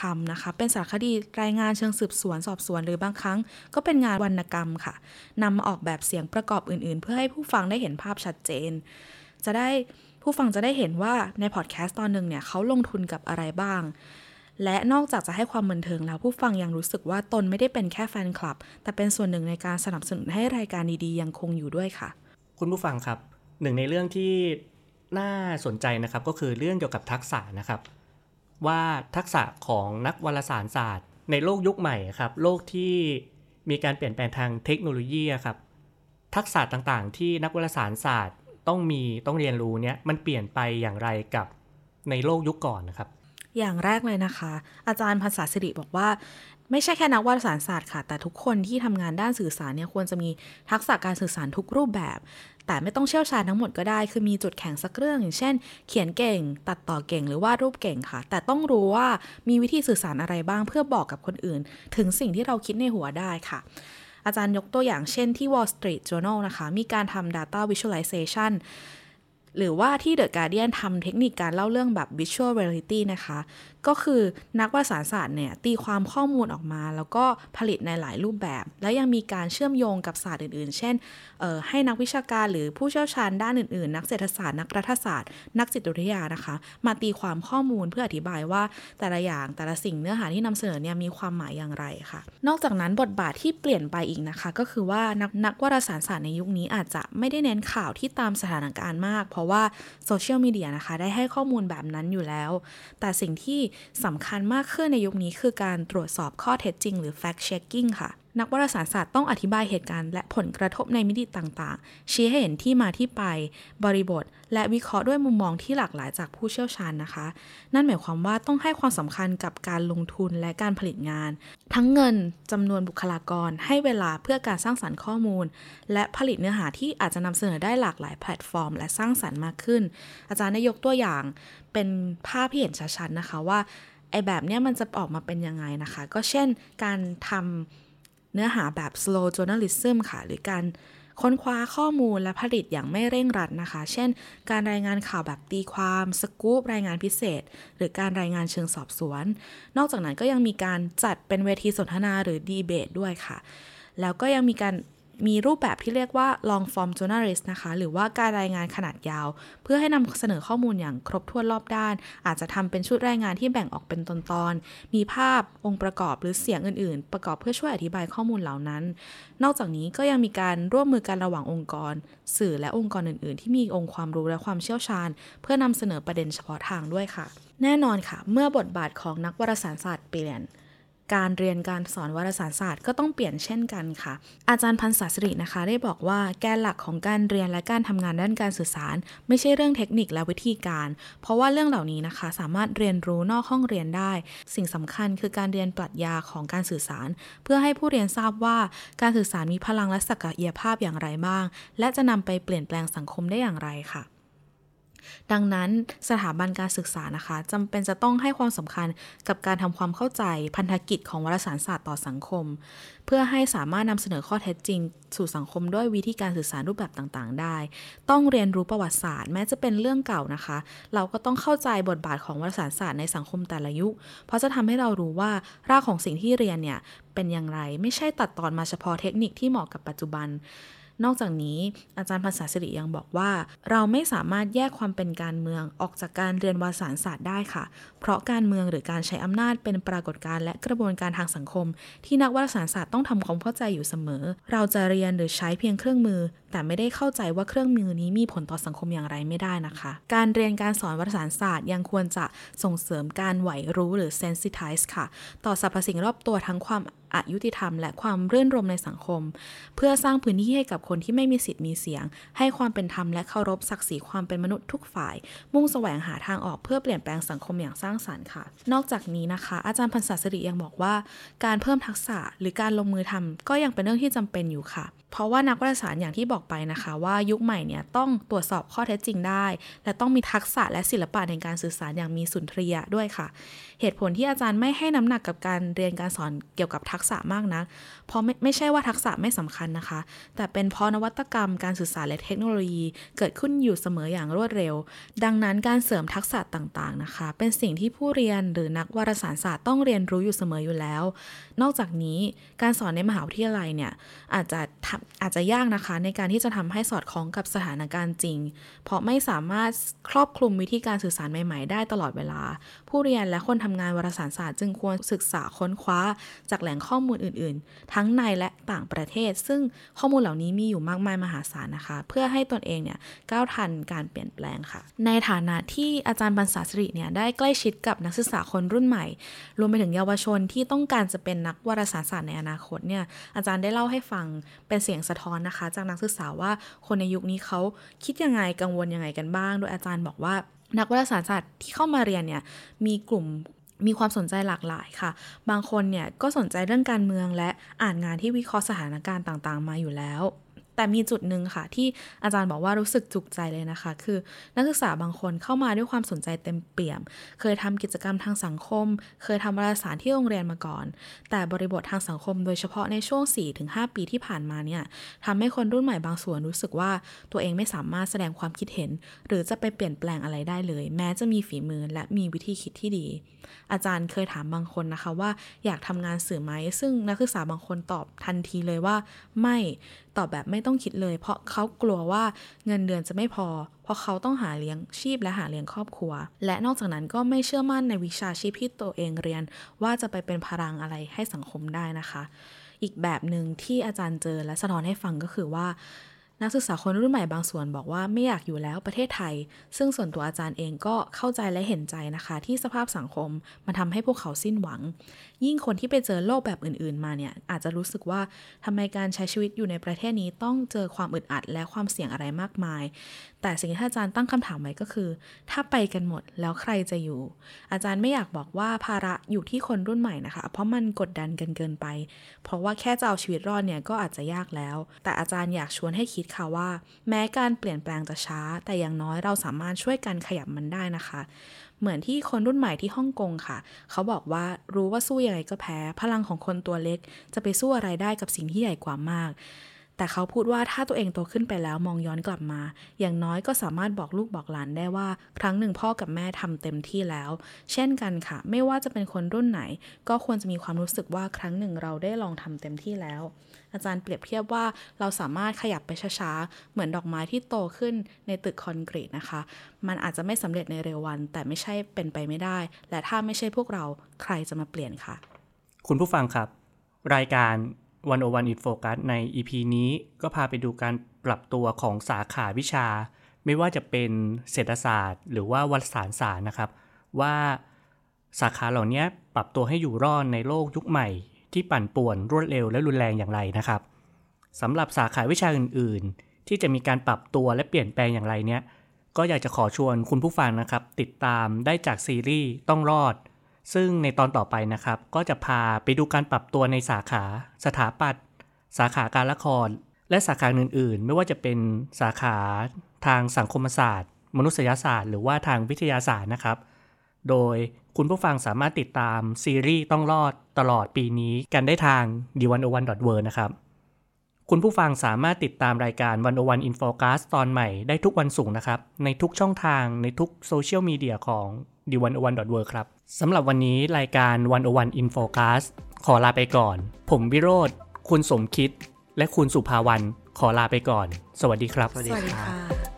ทำนะคะ เป็นสารคดีรายงานเชิงสืบสวนสอบสวนหรือบางครั้ง ก็เป็นงานวรรณกรรมค่ะนำมาออกแบบเสียงประกอบอื่นๆ เพื่อให้ผู้ฟังได้เห็นภาพชัดเจน จะได้ผู้ฟังจะได้เห็นว่าในพอดแคสต์ตอนหนึ่งเนี่ยเขาลงทุนกับอะไรบ้าง และนอกจากจะให้ความบันเทิงแล้วผู้ฟังยังรู้สึกว่าตนไม่ได้เป็นแค่แฟนคลับ แต่เป็นส่วนหนึ่งในการสนับสนุนให้รายการดีๆยังคงอยู่ด้วยค่ะ คุณผู้ฟังครับ หนึ่งในเรื่องที่น่าสนใจนะครับก็คือเรื่องเกี่ยวกับทักษะนะครับ ว่าทักษะของนักวารสารศาสตร์ ในโลกยุคใหม่ครับโลกที่มีการเปลี่ยนแปลงทางเทคโนโลยีครับทักษะต่างๆ ที่นักวารสารศาสตร์ต้องมีต้องเรียนรู้เนี่ยมันเปลี่ยนไปอย่างไรกับในโลกยุคก่อนนะครับ อย่างแรกเลยนะคะ อาจารย์ภาษาสิริบอกว่า ไม่ใช่แค่นักวารสารศาสตร์ค่ะ แต่ทุกคนที่ทำงานด้านสื่อสารเนี่ยควรจะมีทักษะการสื่อสารทุกรูปแบบ แต่ไม่ต้องเชี่ยวชาญทั้งหมดก็ได้ คือมีจุดแข็งสักเรื่อง อย่างเช่น เขียนเก่ง ตัดต่อเก่งหรือวาดรูปเก่งค่ะ แต่ต้องรู้ว่ามีวิธีสื่อสารอะไรบ้างเพื่อบอกกับคนอื่น ถึงสิ่งที่เราคิดในหัวได้ค่ะอาจารย์ยกตัวอย่างเช่นที่ Wall Street Journal นะคะ มีการทำ data visualization หรือว่าที่ The Guardian ทำเทคนิคการเล่าเรื่องแบบ Visual Reality นะคะ ก็คือนักวารสารศาสตร์เนี่ยตีความข้อมูลออกมา แล้วก็ผลิตในหลายรูปแบบ และยังมีการเชื่อมโยงกับศาสตร์อื่นๆ เช่นให้นักวิชาการหรือผู้เชี่ยวชาญด้านอื่นๆ นักเศรษฐศาสตร์ นักรัฐศาสตร์ นักจิตวิทยานะคะ มาตีความข้อมูลเพื่ออธิบายว่าแต่ละอย่างแต่ละสิ่งเนื้อหาที่นำเสนอเนี่ยมีความหมายอย่างไรค่ะ นอกจากนั้นบทบาทที่เปลี่ยนไปอีกนะคะ ก็คือว่านักนักวารสารศาสตร์ในยุคนี้อาจจะไม่ได้เน้นข่าวที่ตามสถานการณ์มาก เพราะว่าโซเชียลมีเดียนะคะได้ให้ข้อมูลแบบนั้นอยู่แล้ว แต่สิ่งที่สำคัญมากขึ้นในยุคนี้คือการตรวจสอบข้อเท็จจริงหรือ fact checking ค่ะ นักวารสารศาสตร์ต้องอธิบายเหตุการณ์และผลกระทบในมิติต่างๆ ชี้ให้เห็นที่มาที่ไป บริบท และวิเคราะห์ด้วยมุมมองที่หลากหลายจากผู้เชี่ยวชาญนะคะ นั่นหมายความว่าต้องให้ความสำคัญกับการลงทุนและการผลิตงาน ทั้งเงินจำนวนบุคลากร ให้เวลาเพื่อการสร้างสรรค์ข้อมูล และผลิตเนื้อหาที่อาจจะนำเสนอได้หลากหลายแพลตฟอร์ม และสร้างสรรค์มากขึ้น อาจารย์ได้ยกตัวอย่างเป็นภาพที่เห็นชัดๆนะคะว่าไอแบบเนี้ยมันจะออกมาเป็นยังไงนะคะ ก็เช่นการทำ เนื้อหาแบบ slow journalism ค่ะ หรือการค้นคว้าข้อมูลและผลิตอย่างไม่เร่งรัดนะคะ เช่น การรายงานข่าวแบบตีความ สกู๊ป รายงานพิเศษ หรือการรายงานเชิงสอบสวน นอกจากนั้นก็ยังมีการจัดเป็นเวทีสนทนาหรือดีเบตด้วยค่ะ แล้วก็ยังมีการ มีรูปแบบที่เรียกว่า long form journalist นะคะ หรือว่าการรายงานขนาดยาว เพื่อให้นำเสนอข้อมูลอย่างครบถ้วนรอบด้าน อาจจะทำเป็นชุดรายงานที่แบ่งออกเป็นตอนๆ มีภาพองค์ประกอบหรือเสียงอื่นๆ ประกอบเพื่อช่วยอธิบายข้อมูลเหล่านั้น นอกจากนี้ก็ยังมีการร่วมมือกันระหว่างองค์กร สื่อและองค์กรอื่น ๆ ที่มีองค์ความรู้และความเชี่ยวชาญ เพื่อนำเสนอประเด็นเฉพาะทางด้วยค่ะ แน่นอนค่ะ เมื่อบทบาทของนักวารสารศาสตร์เปลี่ยน การเรียนการสอนวารสารศาสตร์ก็ต้องเปลี่ยนเช่นกันค่ะ อาจารย์พันศาสรินะคะ ได้บอกว่าแกนหลักของการเรียนและการทำงานด้านการสื่อสาร ไม่ใช่เรื่องเทคนิคและวิธีการ เพราะว่าเรื่องเหล่านี้นะคะ สามารถเรียนรู้นอกห้องเรียนได้ สิ่งสำคัญคือการเรียนปรัชญาของการสื่อสาร เพื่อให้ผู้เรียนทราบว่าการสื่อสารมีพลังและศักยภาพอย่างไรบ้าง และจะนำไปเปลี่ยนแปลงสังคมได้อย่างไรค่ะ ดังนั้นสถาบันการศึกษานะคะจำเป็นจะต้องให้ความสำคัญกับการทำความเข้าใจพันธกิจของวารสารศาสตร์ต่อสังคม เพื่อให้สามารถนำเสนอข้อเท็จจริง สู่สังคมด้วยวิธีการสื่อสารรูปแบบต่างๆ ได้ ต้องเรียนรู้ประวัติศาสตร์ แม้จะเป็นเรื่องเก่านะคะ เราก็ต้องเข้าใจบทบาทของวารสารศาสตร์ในสังคมแต่ละยุค เพราะจะทำให้เรารู้ว่ารากของสิ่งที่เรียนเนี่ยเป็นอย่างไร ไม่ใช่ตัดตอนมาเฉพาะเทคนิคที่เหมาะกับปัจจุบัน นอกจากนี้อาจารย์ภาษาสิริยังบอกว่า เราไม่สามารถแยกความเป็นการเมืองออกจากการเรียนวารสารศาสตร์ได้ค่ะ เพราะการเมืองหรือการใช้อำนาจเป็นปรากฏการณ์และกระบวนการทางสังคม ที่นักวารสารศาสตร์ต้องทำความเข้าใจอยู่เสมอ เราจะเรียนหรือใช้เพียงเครื่องมือ แต่ไม่ได้เข้าใจว่าเครื่องมือนี้มีผลต่อสังคมอย่างไรไม่ได้นะคะ การเรียนการสอนวารสารศาสตร์ยังควรจะส่งเสริมการไหวรู้หรือ sensitize ค่ะ ต่อสรรพสิ่งรอบตัวทั้งความอายุติธรรม และความเรื่นรมในสังคม เพื่อสร้างพื้นที่ให้กับคนที่ไม่มีสิทธิ์มีเสียง ให้ความเป็นธรรมและเคารพศักดิ์ศรีความเป็นมนุษย์ทุกฝ่าย มุ่งแสวงหาทางออกเพื่อเปลี่ยนแปลงสังคมอย่างสร้างสรรค์ค่ะ นอกจากนี้นะคะ อาจารย์พันศาสริยังบอกว่า การเพิ่มทักษะหรือการลงมือทำก็ยังเป็นเรื่องที่จำเป็นอยู่ค่ะ เพราะว่านักวิทยาศาสตร์อย่างที่บอกไปนะคะว่ายุคใหม่เนี่ยต้องตรวจสอบข้อเท็จจริงได้ และต้องมีทักษะและศิลปะในการสื่อสารอย่างมีสุนทรียะด้วยค่ะ เหตุผลที่อาจารย์ไม่ให้น้ำหนักกับการเรียนการสอนเกี่ยวกับทักษะมากนัก เพราะไม่ไม่ใช่ว่าทักษะไม่สำคัญนะคะ แต่เป็นเพราะนวัตกรรมการสื่อสารและเทคโนโลยีเกิดขึ้นอยู่เสมออย่างรวดเร็ว ดังนั้นการเสริมทักษะต่างๆนะคะ เป็นสิ่งที่ผู้เรียนหรือนักวารสารศาสตร์ต้องเรียนรู้อยู่เสมออยู่แล้ว นอกจากนี้การสอนในมหาวิทยาลัยเนี่ยอาจจะอาจจะยากนะคะในการที่จะทำให้สอดคล้องกับสถานการณ์จริง เพราะไม่สามารถครอบคลุมวิธีการสื่อสารใหม่ ๆ ได้ตลอดเวลา ผู้เรียนและคนทำงานวารสารศาสตร์จึงควรศึกษาค้นคว้า จากแหล่งข้อมูลอื่น ๆ ทั้งในและต่างประเทศ ซึ่งข้อมูลเหล่านี้มีอยู่มากมายมหาศาลนะคะ เพื่อให้ตนเองเนี่ยก้าวทันการเปลี่ยนแปลงค่ะ ในฐานะที่อาจารย์บรรษาสิริเนี่ยได้ใกล้ชิดกับนักศึกษาคนรุ่นใหม่ รวมไปถึงเยาวชนที่ต้องการจะเป็นนักวารสารศาสตร์ในอนาคตเนี่ยอาจารย์ได้เล่าให้ฟังเป็นเสียงสะท้อนนะคะ จากนักศึกษาว่าคนในยุคนี้เขาคิดยังไงกังวลยังไงกันบ้าง โดยอาจารย์บอกว่า นักวิทยาศาสตร์ที่เข้ามาเรียนเนี่ยมีกลุ่มมีความสนใจหลากหลายค่ะ บางคนเนี่ยก็สนใจเรื่องการเมืองและอ่านงานที่วิเคราะห์สถานการณ์ต่างๆ มาอยู่แล้ว แต่มีจุดหนึ่งค่ะ ที่อาจารย์บอกว่ารู้สึกจุกใจเลยนะคะ คือนักศึกษาบางคนเข้ามาด้วยความสนใจเต็มเปี่ยม เคยทำกิจกรรมทางสังคม เคยทำวารสารที่โรงเรียนมาก่อน แต่บริบททางสังคมโดยเฉพาะในช่วง 4-5 ปีที่ผ่านมาเนี่ยทำให้คนรุ่นใหม่บางส่วนรู้สึกว่าตัวเองไม่สามารถแสดงความคิดเห็น หรือจะไปเปลี่ยนแปลงอะไรได้เลย แม้จะมีฝีมือและมีวิธีคิดที่ดี อาจารย์เคยถามบางคนนะคะว่าอยากทำงานสื่อไหมซึ่งนักศึกษาบางคนตอบทันทีเลยว่า ไม่ ตอบแบบไม่ต้องคิดเลย เพราะเขากลัวว่าเงินเดือนจะไม่พอ เพราะเขาต้องหาเลี้ยงชีพและหาเลี้ยงครอบครัว และนอกจากนั้นก็ไม่เชื่อมั่นในวิชาชีพที่ตัวเองเรียน ว่าจะไปเป็นพลังอะไรให้สังคมได้นะคะ อีกแบบหนึ่งที่อาจารย์เจอและสะท้อนให้ฟังก็คือว่านักศึกษาคนรุ่นใหม่บางส่วนบอกว่าไม่อยากอยู่แล้วประเทศไทย ซึ่งส่วนตัวอาจารย์เองก็เข้าใจและเห็นใจนะคะ ที่สภาพสังคมมันทำให้พวกเขาสิ้นหวัง ยิ่งคนที่ไปเจอโลกแบบอื่นๆ มาเนี่ย อาจจะรู้สึกว่าทำไมการใช้ชีวิตอยู่ในประเทศนี้ต้องเจอความอึดอัดและความเสี่ยงอะไรมากมาย แต่สิ่งที่อาจารย์ตั้งคำถามไว้ก็คือ ถ้าไปกันหมดแล้วใครจะอยู่ อาจารย์ไม่อยากบอกว่าภาระอยู่ที่คนรุ่นใหม่นะคะ เพราะมันกดดันกันเกินไป เพราะว่าแค่จะเอาชีวิตรอดเนี่ยก็อาจจะยากแล้ว แต่อาจารย์อยากชวนให้คิดค่ะว่า แม้การเปลี่ยนแปลงจะช้า แต่อย่างน้อยเราสามารถช่วยกันขยับมันได้นะคะ เหมือนที่คนรุ่นใหม่ที่ฮ่องกงค่ะ เขาบอกว่ารู้ว่าสู้ยังไงก็แพ้ พลังของคนตัวเล็ก จะไปสู้อะไรได้กับสิ่งที่ใหญ่กว่ามาก แต่เขาพูดว่าถ้าตัวเองโตขึ้นไปแล้วมองย้อนกลับมา อย่างน้อยก็สามารถบอกลูกบอกหลานได้ว่า ครั้งหนึ่งพ่อกับแม่ทำเต็มที่แล้ว เช่นกันค่ะ ไม่ว่าจะเป็นคนรุ่นไหน ก็ควรจะมีความรู้สึกว่าครั้งหนึ่งเราได้ลองทำเต็มที่แล้ว อาจารย์เปรียบเทียบว่าเราสามารถขยับไปช้าๆเหมือนดอกไม้ที่โตขึ้นในตึกคอนกรีตนะคะ มันอาจจะไม่สำเร็จในเร็ววัน แต่ไม่ใช่เป็นไปไม่ได้ และถ้าไม่ใช่พวกเราใครจะมาเปลี่ยนค่ะ คุณผู้ฟังครับ รายการ วันโอวันอินโฟกัสใน EP นี้ก็พาไปดูการปรับตัวของสาขาวิชา ไม่ว่าจะเป็นเศรษฐศาสตร์ หรือว่าวารสารศาสตร์นะครับ ว่าสาขาเหล่านี้ปรับตัวให้อยู่รอดในโลกยุคใหม่ ที่ปั่นป่วนรวดเร็วและรุนแรงอย่างไรนะครับสำหรับสาขาวิชาอื่น ๆ ที่จะมีการปรับตัวและเปลี่ยนแปลงอย่างไรเนี่ยก็อยากจะขอชวนคุณผู้ฟังนะครับ ติดตามได้จากซีรีส์ต้องรอด ซึ่งในตอนต่อไปนะครับ ก็จะพาไปดูการปรับตัวในสาขา สถาปัตย์สาขาการละคร และสาขาอื่นๆ ไม่ว่าจะเป็นสาขาทางสังคมศาสตร์ มนุษยศาสตร์ หรือว่าทางวิทยาศาสตร์นะครับ โดยคุณผู้ฟังสามารถติดตามซีรีส์ต้องรอดตลอดปีนี้กันได้ทาง d 1 0 1 w o r นะครับ คุณผู้ฟังสามารถติดตามรายการ 101 Infocast ตอนใหม่ได้ทุกวันศุกร์นะครับ ในทุกช่องทางในทุกโซเชียลมีเดียของ d 1 0 1 w o r ครับ สำหรับวันนี้รายการ 101 Infocast ขอลาไปก่อน ผมวิโรธคุณสมคิด และคุณสุภาวันขอลาไปก่อน สวัสดีครับ สวัสดีสวัสดีครับค่ะ